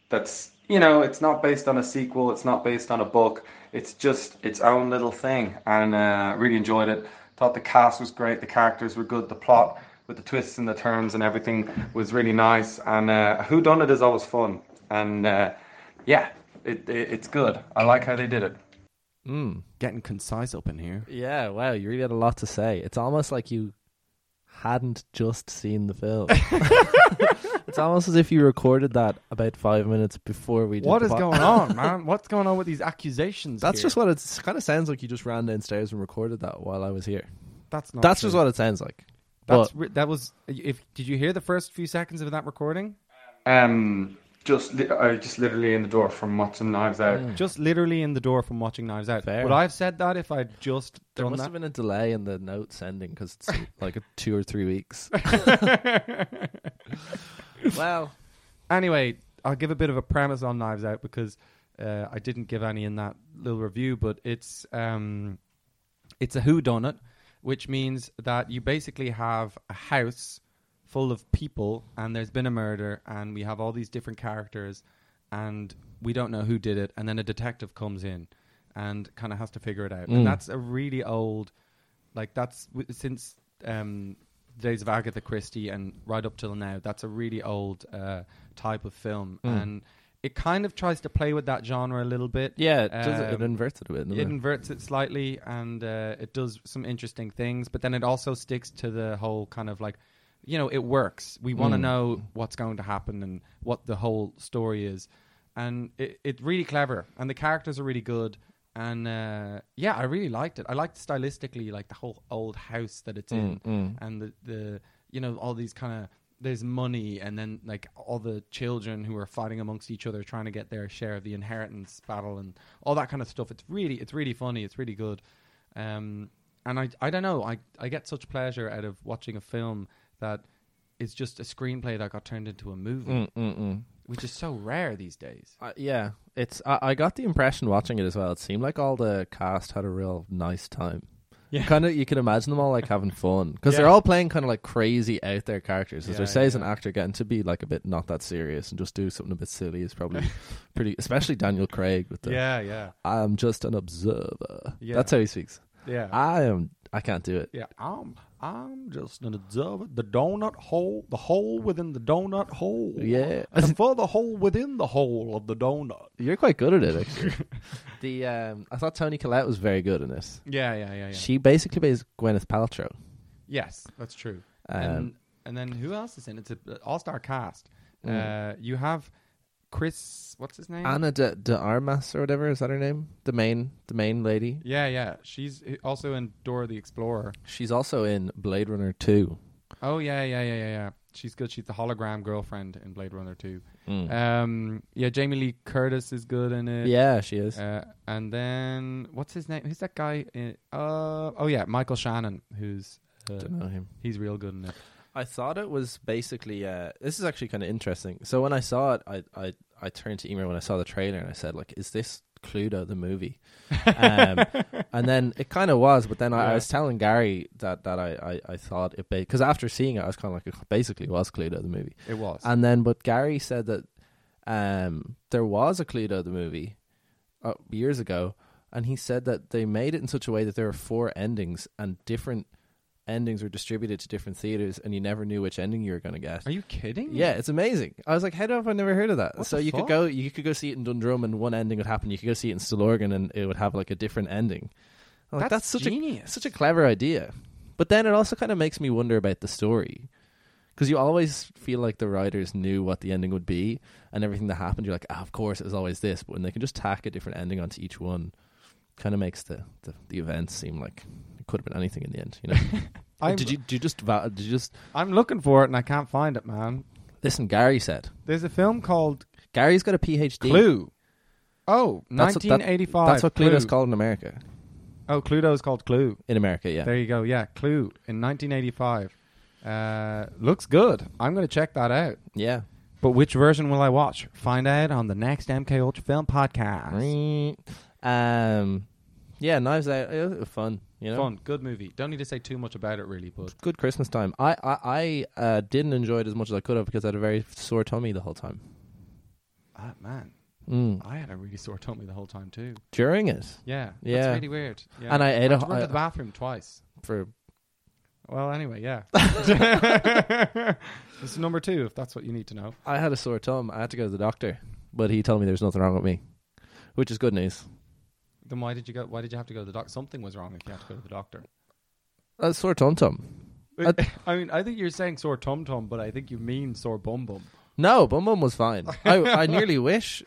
that's you know it's not based on a sequel. It's not based on a book. It's just its own little thing. And uh, really enjoyed it. Thought the cast was great. The characters were good. The plot with the twists and the turns and everything was really nice. And uh, who done it is always fun. And uh, yeah it, it, it's good. I like how they did it Mm. Getting concise up in here. Yeah, wow, you really had a lot to say. It's almost like you hadn't just seen the film. it's almost as if you recorded that about five minutes before we did What the is pod- going on, man? What's going on with these accusations? That's here? just what it kind of sounds like. You just ran downstairs and recorded that while I was here. That's not. That's true. just what it sounds like. That's But re- that was. If did you hear the first few seconds of that recording? um just li- I just literally in the door from watching Knives Out. Just literally in the door from watching Knives Out. Fair. Would I have said that if I'd just there done must that? have been a delay in the note sending because it's like a two or three weeks. well, anyway, I'll give a bit of a premise on Knives Out because uh, I didn't give any in that little review, but it's um, it's a who done it, which means that you basically have a house full of people and there's been a murder and we have all these different characters and we don't know who did it and then a detective comes in and kind of has to figure it out. Mm. And that's a really old like that's w- since um days of Agatha Christie and right up till now that's a really old uh type of film Mm. and it kind of tries to play with that genre a little bit yeah, it, does, it Um, inverts it a bit. it it? inverts it slightly and uh, it does some interesting things but then it also sticks to the whole kind of like you know it works. We want to Mm. know what's going to happen and what the whole story is. And it, it's really clever. And the characters are really good. And uh, yeah i really liked it. I liked stylistically like the whole old house that it's in. Mm, mm. and the, the you know all these kind of there's money and then like all the children who are fighting amongst each other trying to get their share of the inheritance battle and all that kind of stuff. It's really it's really funny. It's really good. Um and i i don't know. I i get such pleasure out of watching a film that is just a screenplay that got turned into a movie Mm, mm, mm. which is so rare these days Uh, yeah, it's. I, I got the impression watching it as well. It seemed like all the cast had a real nice time. Yeah. kind of. You can imagine them all like having fun because Yeah. they're all playing kind of like crazy out there characters. As Yeah, I say, as an yeah. actor, getting to be like a bit not that serious and just do something a bit silly is probably pretty. Especially Daniel Craig with the yeah yeah "I'm just an observer." Yeah. That's how he speaks. yeah I am. I can't do it. Yeah, I'm I'm just an observer. The donut hole, the hole within the donut hole. Yeah. and for the hole within the hole of the donut. You're quite good at it, actually. the um, I thought Toni Collette was very good in this. Yeah, yeah, yeah, yeah. She basically plays Gwyneth Paltrow. yes, that's true. Um, and and then who else is in? It's an all star cast. Mm. Uh, you have Chris. What's his name? Ana de, de Armas or whatever is that her name? The main, the main lady. Yeah, yeah. She's also in Dora the Explorer. She's also in Blade Runner Two. Oh yeah, yeah, yeah, yeah, yeah. She's good. She's the hologram girlfriend in Blade Runner 2. Mm. Um, yeah, Jamie Lee Curtis is good in it. yeah, she is. Uh, and then what's his name? Who's that guy? In, uh, oh yeah, Michael Shannon, who's uh, Don't know him. he's real good in it. I thought it was basically. Uh, this is actually kind of interesting. So when I saw it, I, I I turned to Emer when I saw the trailer and I said, like, is this Cluedo the movie? um, and then it kind of was, but then I, I was telling Gary that that I I, I thought it because after seeing it, I was kind of like, it basically was Cluedo the movie. It was. And then, but Gary said that um, there was a Cluedo the movie uh, years ago, and he said that they made it in such a way that there are four endings, and different endings were distributed to different theaters, and you never knew which ending you were going to get. Are you kidding? Yeah, it's amazing. I was like, how have I never heard of that? What so you could go, you could go see it in Dundrum, and one ending would happen. You could go see it in Stillorgan, and it would have like a different ending. I'm like, that's, that's such a such a clever idea. But then it also kind of makes me wonder about the story. Because you always feel like the writers knew what the ending would be and everything that happened. You're like, ah, of course, it was always this. But when they can just tack a different ending onto each one, kind of makes the, the, the events seem like it could have been anything in the end. You know? I'm, did you did you just va- did you just I'm looking for it and I can't find it, man. listen? Gary said There's a film called Gary's got a PhD. Clue. Oh, That's what- that- 1985. That's what Clue. Cluedo's called in America. Oh, Cluedo is called Clue. In America, yeah. There you go. Yeah, Clue in 1985. Uh, looks good. I'm going to check that out. Yeah. But which version will I watch? Find out on the next MK Ultra Film podcast. Um, yeah, Knives Out. It was fun. You know, Fun, good movie. Don't need to say too much about it, really. But good Christmas time. I I, I uh, didn't enjoy it as much as I could have because I had a very sore tummy the whole time. ah, man, Mm. I had a really sore tummy the whole time too. During it, Yeah, Yeah. that's really weird. Yeah. And I ate I had to run to the bathroom twice. for Well, anyway, yeah. it's number two, if that's what you need to know. I had a sore tum. I had to go to the doctor, but he told me there's nothing wrong with me, which is good news. Then why did you go? Why did you have to go to the doctor? Something was wrong if you had to go to the doctor. A sore tum tum. I- I mean, I think you're saying sore tum tum, but I think you mean sore bum bum. No, bum bum was fine. I I nearly wish,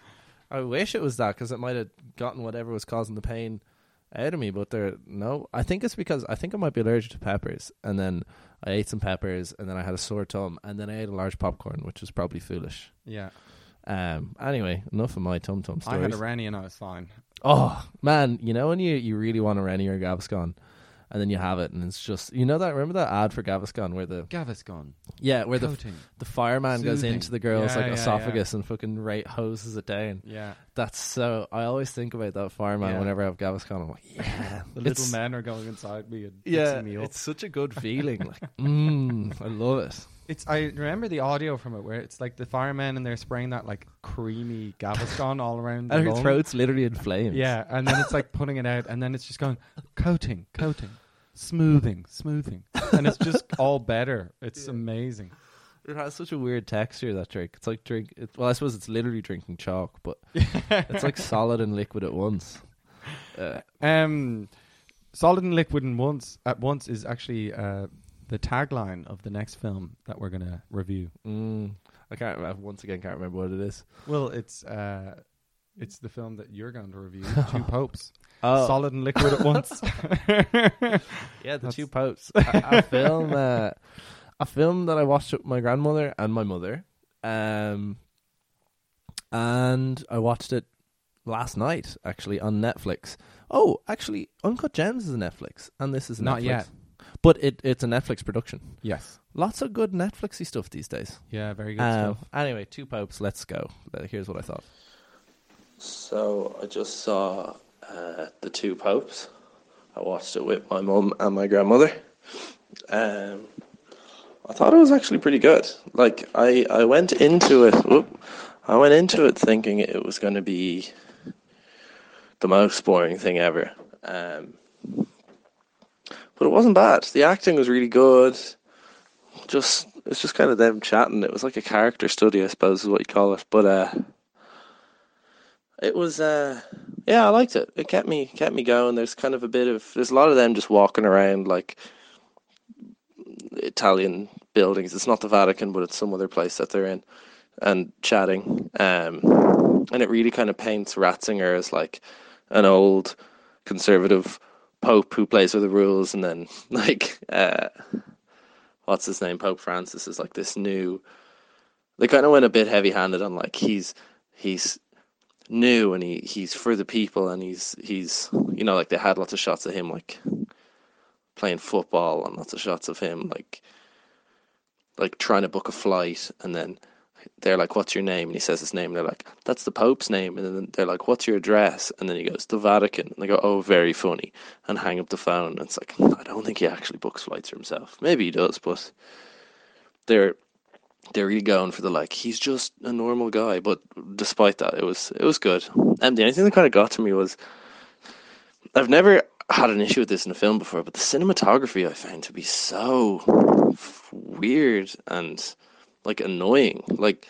I wish it was that because it might have gotten whatever was causing the pain out of me. But there, no. I think it's because I think I might be allergic to peppers, and then I ate some peppers, and then I had a sore tum, and then I ate a large popcorn, which was probably foolish. Yeah, Um. Anyway, enough of my tum tum I had stories. a Rennie and I was fine. oh man, you know when you you really want a Rennie or a Gaviscon. And then you have it, and it's just you know that remember that ad for Gaviscon where the Gaviscon. yeah where the coating. the fireman goes into the girl's Yeah, like yeah, esophagus and fucking right hoses it down. Yeah, That's so. I always think about that fireman Yeah. whenever I have Gaviscon. I'm like, yeah, the little men are going inside me and Yeah, me up. it's such a good feeling. Like, mm, I love it. It's I remember the audio from it where it's like the firemen and they're spraying that like creamy Gaviscon all around the And her lung. throat's literally in flames. Yeah, and then it's like putting it out, and then it's just going coating, coating, smoothing, smoothing, and it's just all better. It's amazing. it has such a weird texture. That drink. It's like drink. It, well, I suppose it's literally drinking chalk, but it's like solid and liquid at once. Uh, Um, solid and liquid in once at once is actually uh, the tagline of the next film that we're gonna review. mm, I can't. I once again can't remember what it is. Well, it's uh, it's the film that you're going to review, Two Popes, Oh, solid and liquid at once. Yeah, the That's- two popes. a, a film, uh, a film that I watched with my grandmother and my mother, um, and I watched it last night actually on Netflix. Oh, actually, Uncut Gems is a Netflix, and this is Not Netflix. yet. But it it's a Netflix production. yes. Lots of good Netflixy stuff these days. Yeah, very good Um, stuff. anyway, two popes. Let's go. Uh, Here's what I thought. So I just saw uh, the two popes. I watched it with my mum and my grandmother. Um, I thought it was actually pretty good. Like I, I went into it. Whoop, I went into it thinking it was going to be the most boring thing ever. Um, but it wasn't bad. The acting was really good. Just it's just kind of them chatting. It was like a character study, I suppose, is what you call it. But uh, it was uh yeah, I liked it. It kept me kept me going. There's kind of a bit of there's a lot of them just walking around like Italian buildings. It's not the Vatican, but it's some other place that they're in and chatting. Um and it really kind of paints Ratzinger as like an old conservative pope who plays with the rules and then like uh what's his name? Pope Francis is like this new they kind of went a bit heavy handed on like he's he's new and he he's for the people and he's he's you know like they had lots of shots of him like playing football and lots of shots of him like like trying to book a flight and then they're like what's your name? And he says his name they're like that's the pope's name. And then they're like what's your address? And then he goes the vatican. And they go oh very funny and hang up the phone. And it's like i don't think he actually books flights for himself. Maybe he does but they're they're really going for the like he's just a normal guy. But despite that it was it was good. And the only thing that kind of got to me was i've never had an issue with this in a film before but the cinematography i found to be so weird and like annoying. Like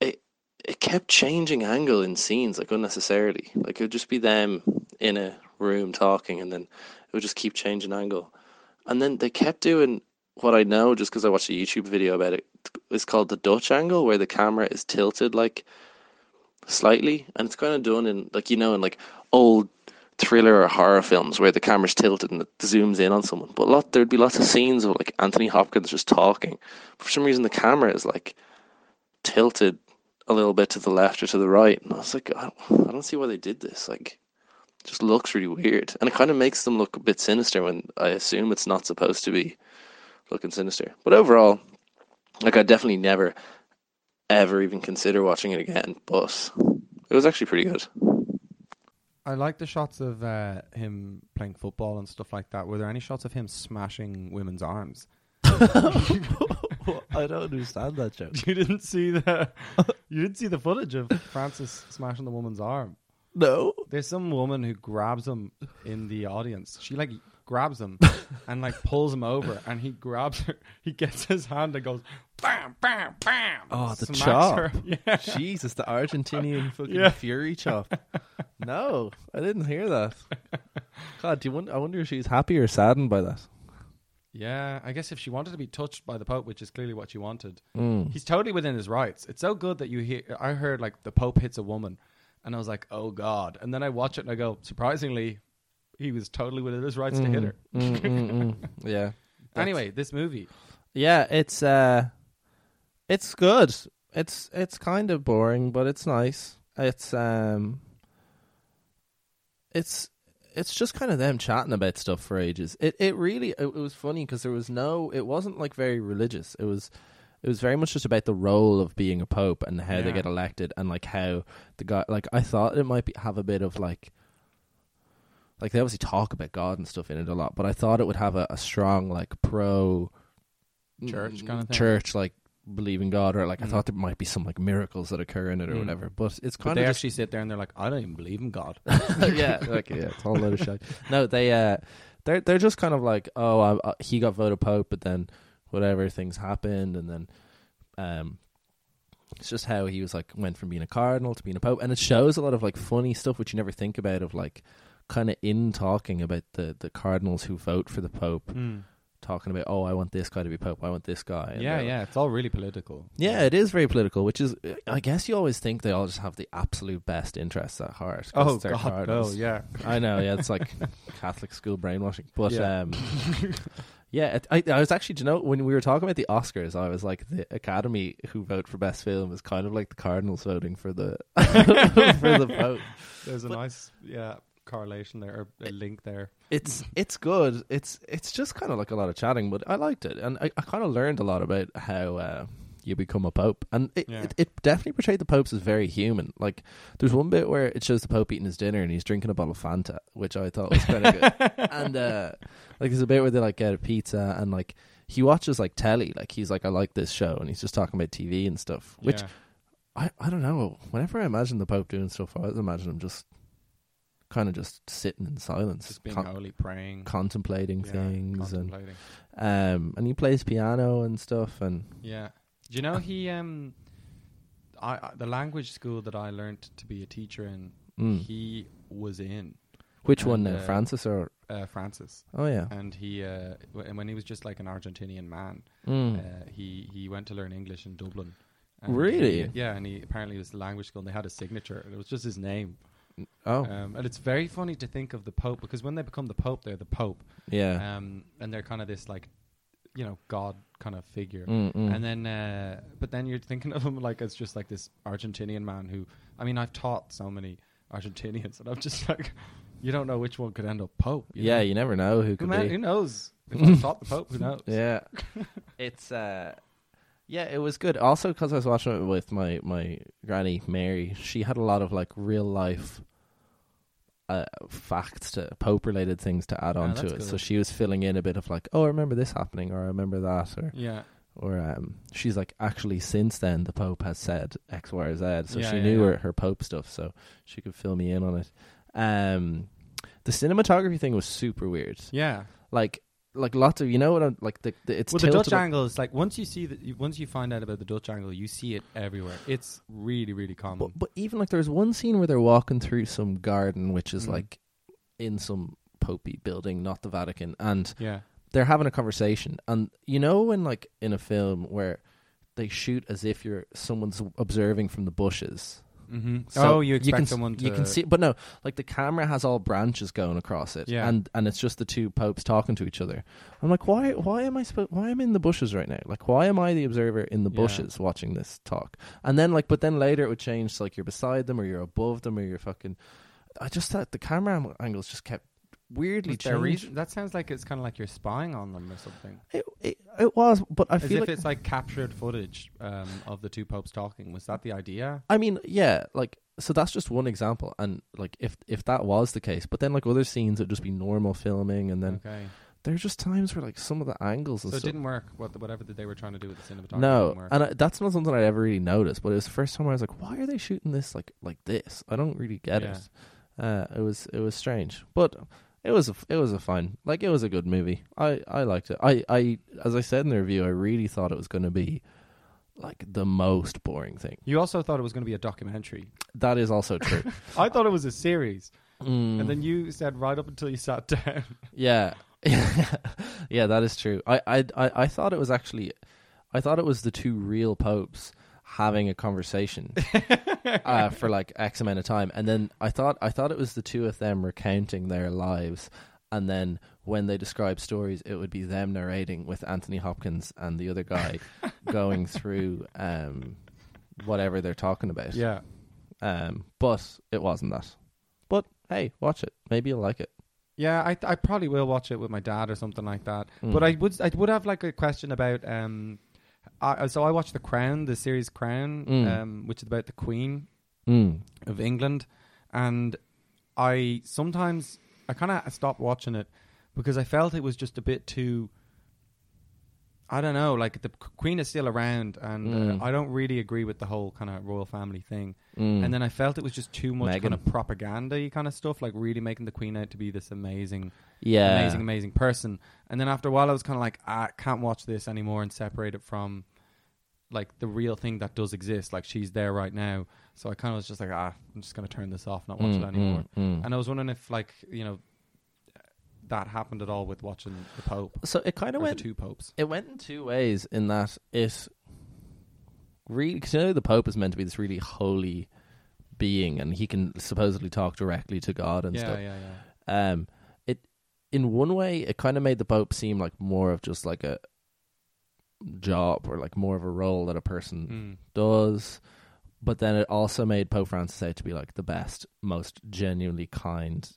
it it kept changing angle in scenes like unnecessarily. Like it would just be them in a room talking and then it would just keep changing angle. And then they kept doing what I know just because I watched a YouTube video about it. it is called the Dutch angle, where the camera is tilted like slightly, and it's kind of done in like you know in like old thriller or horror films where the camera's tilted and it zooms in on someone. But a lot there'd be lots of scenes of like Anthony Hopkins just talking. For some reason, the camera is like tilted a little bit to the left or to the right, and I was like, I don't, I don't see why they did this. Like, it just looks really weird, and it kind of makes them look a bit sinister when I assume it's not supposed to be looking sinister. But overall, like I definitely never ever even consider watching it again. But it was actually pretty good. I like the shots of uh, him playing football and stuff like that. Were there any shots of him smashing women's arms? I don't understand that joke. You didn't see the you didn't see the footage of Francis smashing the woman's arm. No. There's some woman who grabs him in the audience. She like grabs him and like pulls him over, and he grabs her. He gets his hand and goes bam, bam, bam. Oh, the smacks chop. her. Yeah. Jesus, the Argentinian fucking Yeah. fury chop. No, I didn't hear that. God, do you wonder, I wonder if she's happy or saddened by that. Yeah, I guess if she wanted to be touched by the Pope, which is clearly what she wanted, Mm. he's totally within his rights. It's so good that you hear. I heard like the Pope hits a woman, and I was like, oh god. And then I watch it and I go, surprisingly, he was totally within his rights to hit her. Mm, mm, mm. Yeah. Anyway, this movie. Yeah, it's uh it's good. It's it's kind of boring, but it's nice. It's um it's it's just kind of them chatting about stuff for ages. It it really it, it was funny because there was no it wasn't like very religious. It was it was very much just about the role of being a pope and how they get elected and like how the guy like I thought it might be have a bit of like like they obviously talk about God and stuff in it a lot, but I thought it would have a, a strong like pro Church kind of thing? church like believing God or like I Mm. thought there might be some like miracles that occur in it or Mm. whatever. But it's But kind they of just actually sit there and they're like, I don't even believe in God. yeah, like, yeah, it's all a load of shit. No, they uh, they're they're just kind of like, oh, I, uh, he got voted pope, but then whatever things happened, and then um, it's just how he was like went from being a cardinal to being a pope, and it shows a lot of like funny stuff which you never think about of like kind of in talking about the the cardinals who vote for the pope, talking about, oh, I want this guy to be pope, I want this guy, and Yeah, yeah. It's all really political. yeah, it is very political, which is, I guess you always think they all just have the absolute best interests at heart. Oh God, no, yeah. I know, yeah, it's like Catholic school brainwashing. But Yeah. um, yeah, I, I was actually, do you know, when we were talking about the Oscars, I was like, the Academy who vote for best film is kind of like the Cardinals voting for the for the vote. There's a nice, yeah, correlation there, or a link there. It's it's good. It's it's just kind of like a lot of chatting, but I liked it, and I, I kind of learned a lot about how uh, you become a pope, and it, Yeah. it it definitely portrayed the popes as very human. Like there's one bit where it shows the pope eating his dinner and he's drinking a bottle of Fanta, which I thought was kind of good. and uh, like there's a bit where they like get a pizza and like he watches like telly, like he's like I like this show, and he's just talking about TV and stuff, which Yeah. I, I don't know. Whenever I imagine the Pope doing stuff, I imagine him just kind of just sitting in silence, just being con- holy, praying, contemplating yeah, things, and um, and he plays piano and stuff. And Yeah. Do you know he um, I, I the language school that I learned to be a teacher in, mm. he was in which one, and, uh, uh, Francis or? uh, Francis, Oh yeah, and he uh, w- and when he was just like an Argentinian man, mm. uh, he he went to learn English in Dublin. And Really? he- yeah, and he apparently was the language school, and they had a signature, and it was just his name. Oh Um, and it's very funny to think of the Pope because when they become the Pope, they're the Pope, yeah, um, and they're kind of this like, you know, God kind of figure. mm, mm. And then, uh, but then you're thinking of him like as just like this Argentinian man who, I mean, I've taught so many Argentinians, and I'm just like, you don't know which one could end up Pope. you yeah, know? you never know who who, could man, be. who knows? If I taught the Pope, who knows? Yeah, it's uh, yeah, it was good. Also, because I was watching it with my my granny Mary, she had a lot of like real life uh, facts to Pope related things to add Ah, on to it. So she was filling in a bit of like, oh, I remember this happening, or I remember that, or Yeah, or um, she's like, actually, since then the Pope has said X, Y, or Z, so Yeah, she yeah, knew yeah. Her, her Pope stuff, so she could fill me in on it. Um, the cinematography thing was super weird. yeah. Like, like lots of you know what I'm like the, the it's well, the Dutch angle is like once you see that, once you find out about the Dutch angle, you see it everywhere. It's really, really common. But but even like there's one scene where they're walking through some garden, which is Mm. like in some popey building, not the Vatican, and yeah, they're having a conversation. And you know when like in a film where they shoot as if you're someone's observing from the bushes. Mm-hmm. So oh, you expect can, s- someone to you can see, but no, like the camera has all branches going across it, Yeah. and and it's just the two popes talking to each other. I'm like, why? Why am I? Why am I in the bushes right now? Like, why am I the observer in the Yeah. bushes watching this talk? And then like, but then later it would change to like you're beside them or you're above them or you're fucking. I just thought the camera angles just kept weirdly Was there changed. reason? That sounds like it's kind of like you're spying on them or something. It, it, it was, but I As feel if like it's like captured footage um, of the two popes talking. Was that the idea? I mean, yeah, like so that's just one example, and like if if that was the case, but then like other scenes would just be normal filming, and then okay, there's just times where like some of the angles and so it stuff. didn't work. What the, whatever that they were trying to do with the cinematography No, didn't work. and I, that's not something I ever really noticed. But it was the first time I was like, "Why are they shooting this like like this?" I don't really get Yeah. it. Uh, it was it was strange, but it was a, it was a fine like it was a good movie. I I liked it. I I as I said in the review, I really thought it was going to be like the most boring thing. you also thought it was going to be a documentary. That is also true. I thought it was a series, Mm. and then you said right up until you sat down. Yeah, yeah, that is true. I, I, I, I thought it was actually, I thought it was the two real popes having a conversation uh, for like X amount of time, and then I thought, I thought it was the two of them recounting their lives, and then when they describe stories, it would be them narrating with Anthony Hopkins and the other guy going through um, whatever they're talking about. yeah, Um, but it wasn't that. But hey, watch it. Maybe you'll like it. yeah. I I probably will watch it with my dad or something like that. Mm. But I would I would have like a question about um. I, so I watched The Crown, the series Crown, Mm. um, which is about the Queen Mm. of England, and I sometimes I kind of stopped watching it because I felt it was just a bit too. I don't know, like the Queen is still around, and Mm. uh, I don't really agree with the whole kind of royal family thing. Mm. And then I felt it was just too much Meghan. kind of propaganda kind of stuff, like really making the Queen out to be this amazing, yeah, amazing, amazing person. And then after a while, I was kind of like, I can't watch this anymore and separate it from like the real thing that does exist. Like she's there right now. So I kind of was just like, ah, I'm just gonna turn this off, not watch Mm, it anymore. mm, mm. And I was wondering if like you know that happened at all with watching the Pope so it kind of went. two popes. It went in two ways. In that it really, because you know the Pope is meant to be this really holy being, and he can supposedly talk directly to God and Yeah, stuff. yeah, yeah. Um, it in one way it kind of made the Pope seem like more of just like a job or like more of a role that a person Mm. does. But then it also made Pope Francis out to be like the best, most genuinely kind,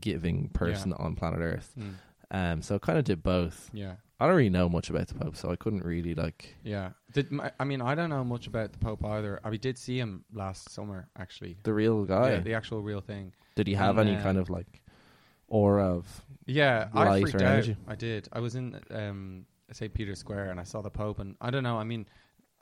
giving person on planet Earth. Mm. Um, so it kind of did both. Yeah. I don't really know much about the Pope, so I couldn't really like. Yeah. Did my, I mean I don't know much about the Pope either. I we did see him last summer actually. The real guy. Yeah, the actual real thing. Did he have and, any uh, kind of like aura of? Yeah, I freaked out. I did. I was in um, St. Peter's Square and I saw the Pope, and I don't know. I mean,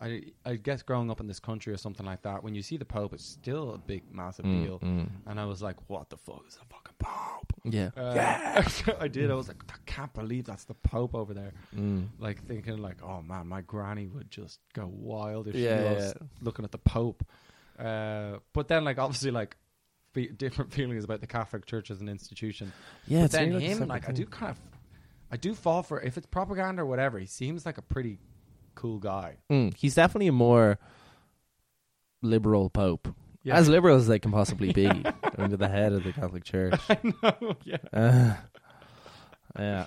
I I guess growing up in this country or something like that, when you see the Pope, it's still a big, massive Mm, deal. mm. And I was like, "What the fuck is the fucking Pope?" Yeah. Uh, yeah, I did. I was like, "I can't believe that's the Pope over there." Mm. Like thinking, like, "Oh man, my granny would just go wild if Yeah, she yeah, was looking at the Pope." Uh, but then, like, obviously, like. Fe- different feelings about the Catholic Church as an institution, Yeah. but it's then really him, separate like, I do kind of, I do fall for if it's propaganda or whatever. He seems like a pretty cool guy. Mm, he's definitely a more liberal pope, Yeah. as liberal as they can possibly be, to the head of the Catholic Church. I know. Yeah. Uh, yeah.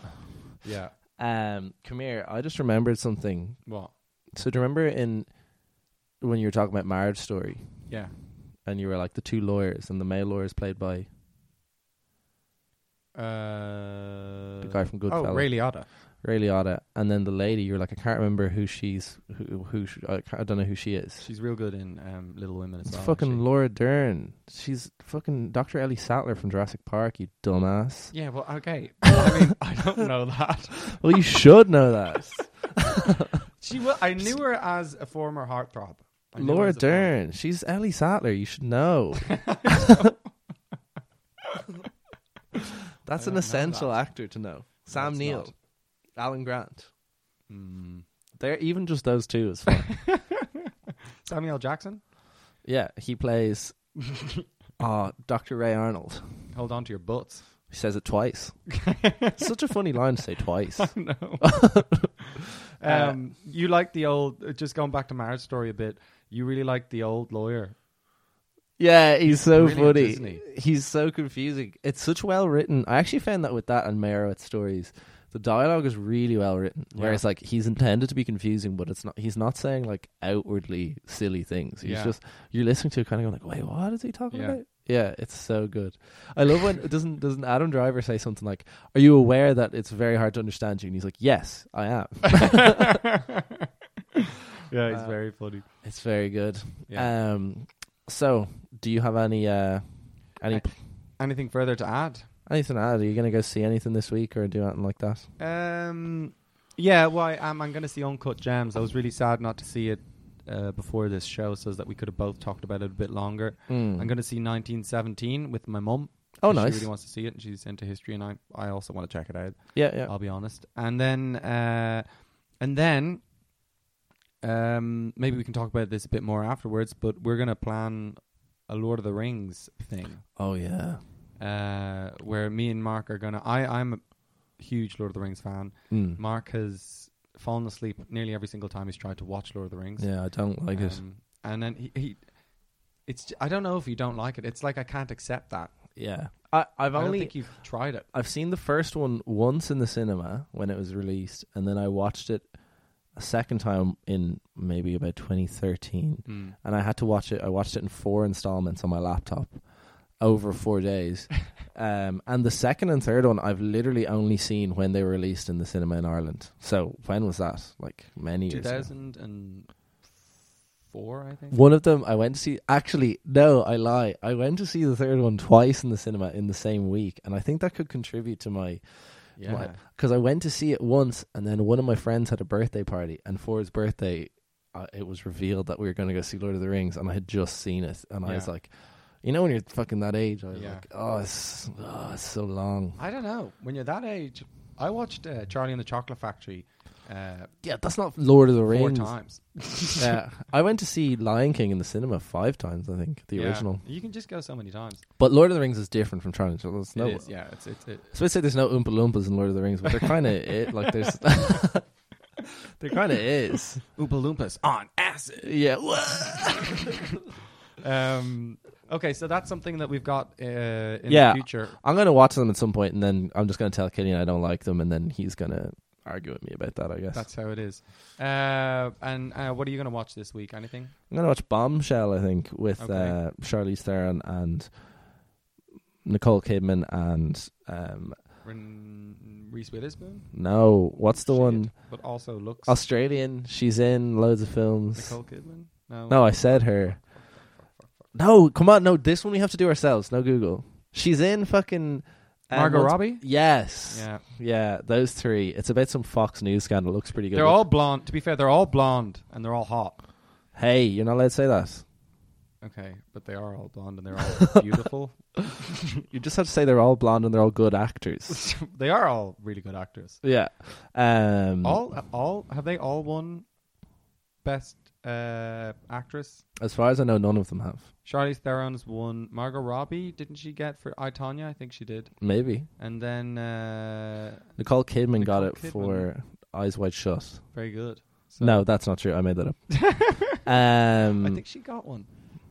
Yeah. Um, come here. I just remembered something. What? So do you remember in when you were talking about Marriage Story, Yeah. and you were like the two lawyers, and the male lawyer is played by Uh, the guy from Goodfellas. Oh, Ray Liotta. Ray Liotta, and then the lady. You're like, I can't remember who she's, who, who sh- I, I don't know who she is. She's real good in um, Little Women as It's well. fucking. Laura Dern. She's fucking Dr. Ellie Sattler from Jurassic Park. You dumbass. Yeah. Well, okay. I mean, I don't know that. Well, you should know that. She. Will, I knew her as a former heartthrob. I Laura Dern. She's Ellie Sattler. You should know. That's an know essential that. actor to know. Sam Neill, not. Alan Grant. Mm. They're even just those two is fine. Samuel Jackson. yeah, he plays uh, Dr. Ray Arnold. Hold on to your butts. He says it twice. Such a funny line to say twice. no. Uh, um, you like the old? uh, Just going back to Marriage Story a bit. You really like the old lawyer. Yeah, he's so Brilliant, funny. isn't he? He's so confusing. It's such well written. I actually found that with that and Meyerowitz stories, the dialogue is really well written. Yeah. Whereas like he's intended to be confusing, but it's not. He's not saying like outwardly silly things. He's Yeah. just you're listening to it, kind of going like, wait, what is he talking Yeah. about? Yeah, it's so good. I love when doesn't doesn't Adam Driver say something like, "Are you aware that it's very hard to understand you?" And he's like, "Yes, I am." yeah, he's Uh, very funny. it's very good. Yeah. Um, so do you have any uh, any I- Anything further to add? Anything to add? Are you gonna go see anything this week or do anything like that? Um, yeah, well, I am. I'm going to see Uncut Gems. I was really sad not to see it uh, before this show, so that we could have both talked about it a bit longer. Mm. I'm going to see 1917 with my mum. Oh, nice. She really wants to see it, and she's into history, and I, I also want to check it out. Yeah, yeah. I'll be honest. And then, uh, and then, um, maybe we can talk about this a bit more afterwards. But we're going to plan a Lord of the Rings thing, Oh yeah. Uh, where me and Mark are gonna. I I'm a huge Lord of the Rings fan. Mm. Mark has fallen asleep nearly every single time he's tried to watch Lord of the Rings. Yeah, I don't like it. Um, And then he, he it's j- I don't know if you don't like it. It's like I can't accept that. Yeah, I I've I don't only think you've tried it. I've seen the first one once in the cinema when it was released, and then I watched it a second time in maybe about 2013, Mm. and I had to watch it. I watched it in four installments on my laptop over four days. um, and the second and third one I've literally only seen when they were released in the cinema in Ireland. So when was that? Like many years. ago. 2004, I think. One of them I went to see. Actually, no, I lie. I went to see the third one twice in the cinema in the same week, and I think that could contribute to my Yeah. because I went to see it once, and then one of my friends had a birthday party, and for his birthday, uh, it was revealed that we were going to go see Lord of the Rings, and I had just seen it, and I was like, you know, when you're fucking that age, I was Yeah. like, oh, it's, oh, it's so long. I don't know. When you're that age, I watched uh, Charlie and the Chocolate Factory uh, Yeah, that's not Lord of the four Rings. times. yeah, I went to see Lion King in the cinema five times, I think, the Yeah. original. You can just go so many times. But Lord of the Rings is different from Charlie. So there's no, it is, yeah. It's it's it, So I'd say there's no Oompa Loompas in Lord of the Rings, but they're kind of it. Like there's, there kind of is. Oompa Loompas on acid. Yeah. Um, okay, so that's something that we've got uh, in Yeah. the future. I'm gonna watch them at some point, and then I'm just gonna tell Killian I don't like them, and then he's gonna argue with me about that. I guess That's how it is. Uh, and uh, what are you going to watch this week? Anything? I'm gonna watch Bombshell. I think with Okay. uh, Charlize Theron and Nicole Kidman and um, Reese Witherspoon, no, what's the Shit. one but also looks Australian? She's in loads of films. Nicole Kidman. No, No, I said her. No, come on, no. This one we have to do ourselves. No Google. She's in fucking um, Margot what's- Robbie. Yes. Yeah, Yeah, those three. It's about some Fox News scandal. Looks pretty good. they're all blonde. To be fair, they're all blonde and they're all hot. Hey, you're not allowed to say that. Okay, but they are all blonde and they're all beautiful. You just have to say they're all blonde and they're all good actors. they are all really good actors. yeah. Um, All, all have they all won best uh, actress? as far as I know, none of them have. Charlize Theron's won. Margot Robbie didn't she get for I Tonya? I think she did. Maybe And then uh, Nicole Kidman got it Kidman. for Eyes Wide Shut. very good. So No, that's not true. I made that up. um, I think she got one.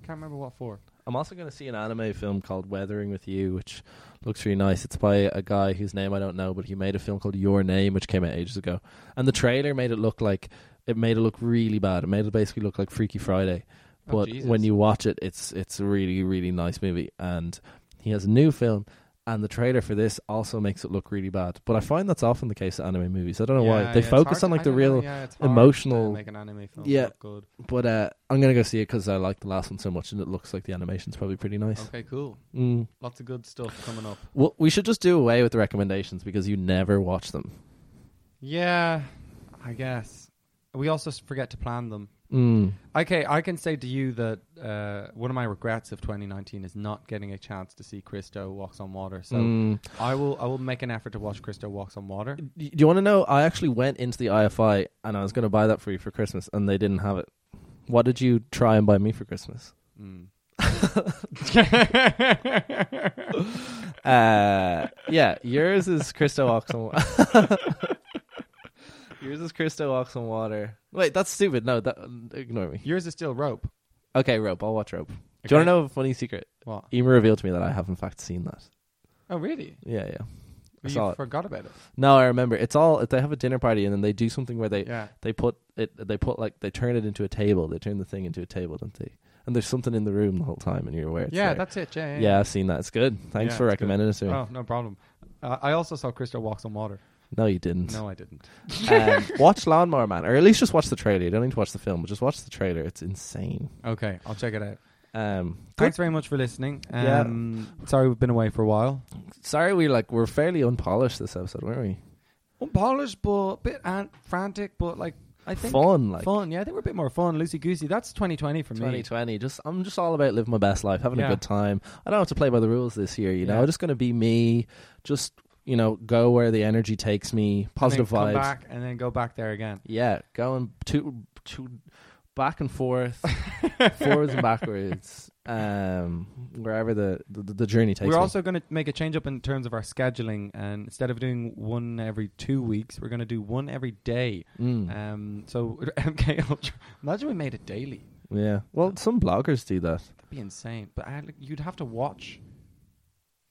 Can't remember what for. I'm also going to see an anime film called Weathering with You, which looks really nice. It's by a guy whose name I don't know, but he made a film called Your Name, which came out ages ago. And the trailer made it look like it made it look really bad. It made it basically look like Freaky Friday. Oh, But Jesus. when you watch it, it's it's a really really nice movie. And he has a new film, and the trailer for this also makes it look really bad. But I find that's often the case of anime movies. I don't know Yeah, why they it's focus on like the real know, yeah, emotional- make an anime film Yeah. look good. But uh, I'm gonna go see it because I like the last one so much, and it looks like the animation's probably pretty nice. Okay, cool. Mm. Lots of good stuff coming up. Well, we should just do away with the recommendations because you never watch them. Yeah, I guess. We also forget to plan them. Mm. Okay, I can say to you that uh, one of my regrets of 2019 is not getting a chance to see Christo Walks on Water. So Mm. I will I will make an effort to watch Christo Walks on Water. Do you want to know? I actually went into the IFI and I was going to buy that for you for Christmas, and they didn't have it. What did you try and buy me for Christmas? Mm. Uh, yeah, yours is Christo walks on. Wa- yours is Christo walks on water. Wait, that's stupid. No, that ignore me. Yours is still rope. Okay, rope. I'll watch rope. Do you want to know a funny secret? What? Emer revealed to me that I have in fact seen that. Oh, really? Yeah, yeah. I You saw it. forgot about it. No, I remember. It's all they have a dinner party and then they do something where they Yeah. they put it they put like they turn it into a table. They turn the thing into a table, don't they? and there's something in the room the whole time, and you're aware. It's yeah, there. that's it. Yeah, yeah. yeah, I've seen that. It's good. Thanks Yeah, for it's good. recommending it to me. Oh, no problem. Uh, I also saw Crystal Walks on Water. No, you didn't. No, I didn't. um, watch Lawnmower Man, or at least just watch the trailer. You don't need to watch the film, but just watch the trailer. It's insane. Okay, I'll check it out. Um, Thanks very much for listening. Yeah. Um, Sorry we've been away for a while. sorry, we like we're fairly unpolished this episode, weren't we? Unpolished, but a bit an- frantic, but like I think Fun, like fun. Yeah, I think we're a bit more fun, loosey goosey. That's 2020 for me. 2020. Just I'm just all about living my best life, having Yeah. a good time. I don't have to play by the rules this year. You know, Yeah. I'm just going to be me. Just you know, go where the energy takes me. Positive and vibes. Back and then go back there again. Yeah, going to to back and forth, forwards and backwards, um, wherever the the, the journey takes We're me. also going to make a change up in terms of our scheduling, and instead of doing one every two weeks, we're going to do one every day. Mm, Um, so MK Ultra. Imagine we made it daily. yeah. Well, some bloggers do that. That'd be insane. But I, you'd have to watch.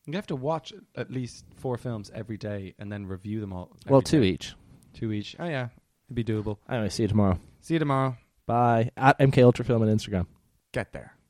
You'd have to watch at least four films every day and then review them all. Well, two day. each. Two each. Oh yeah, it'd be doable. Anyway, see you tomorrow. See you tomorrow. Bye. At MK Ultra Film on Instagram. Get there.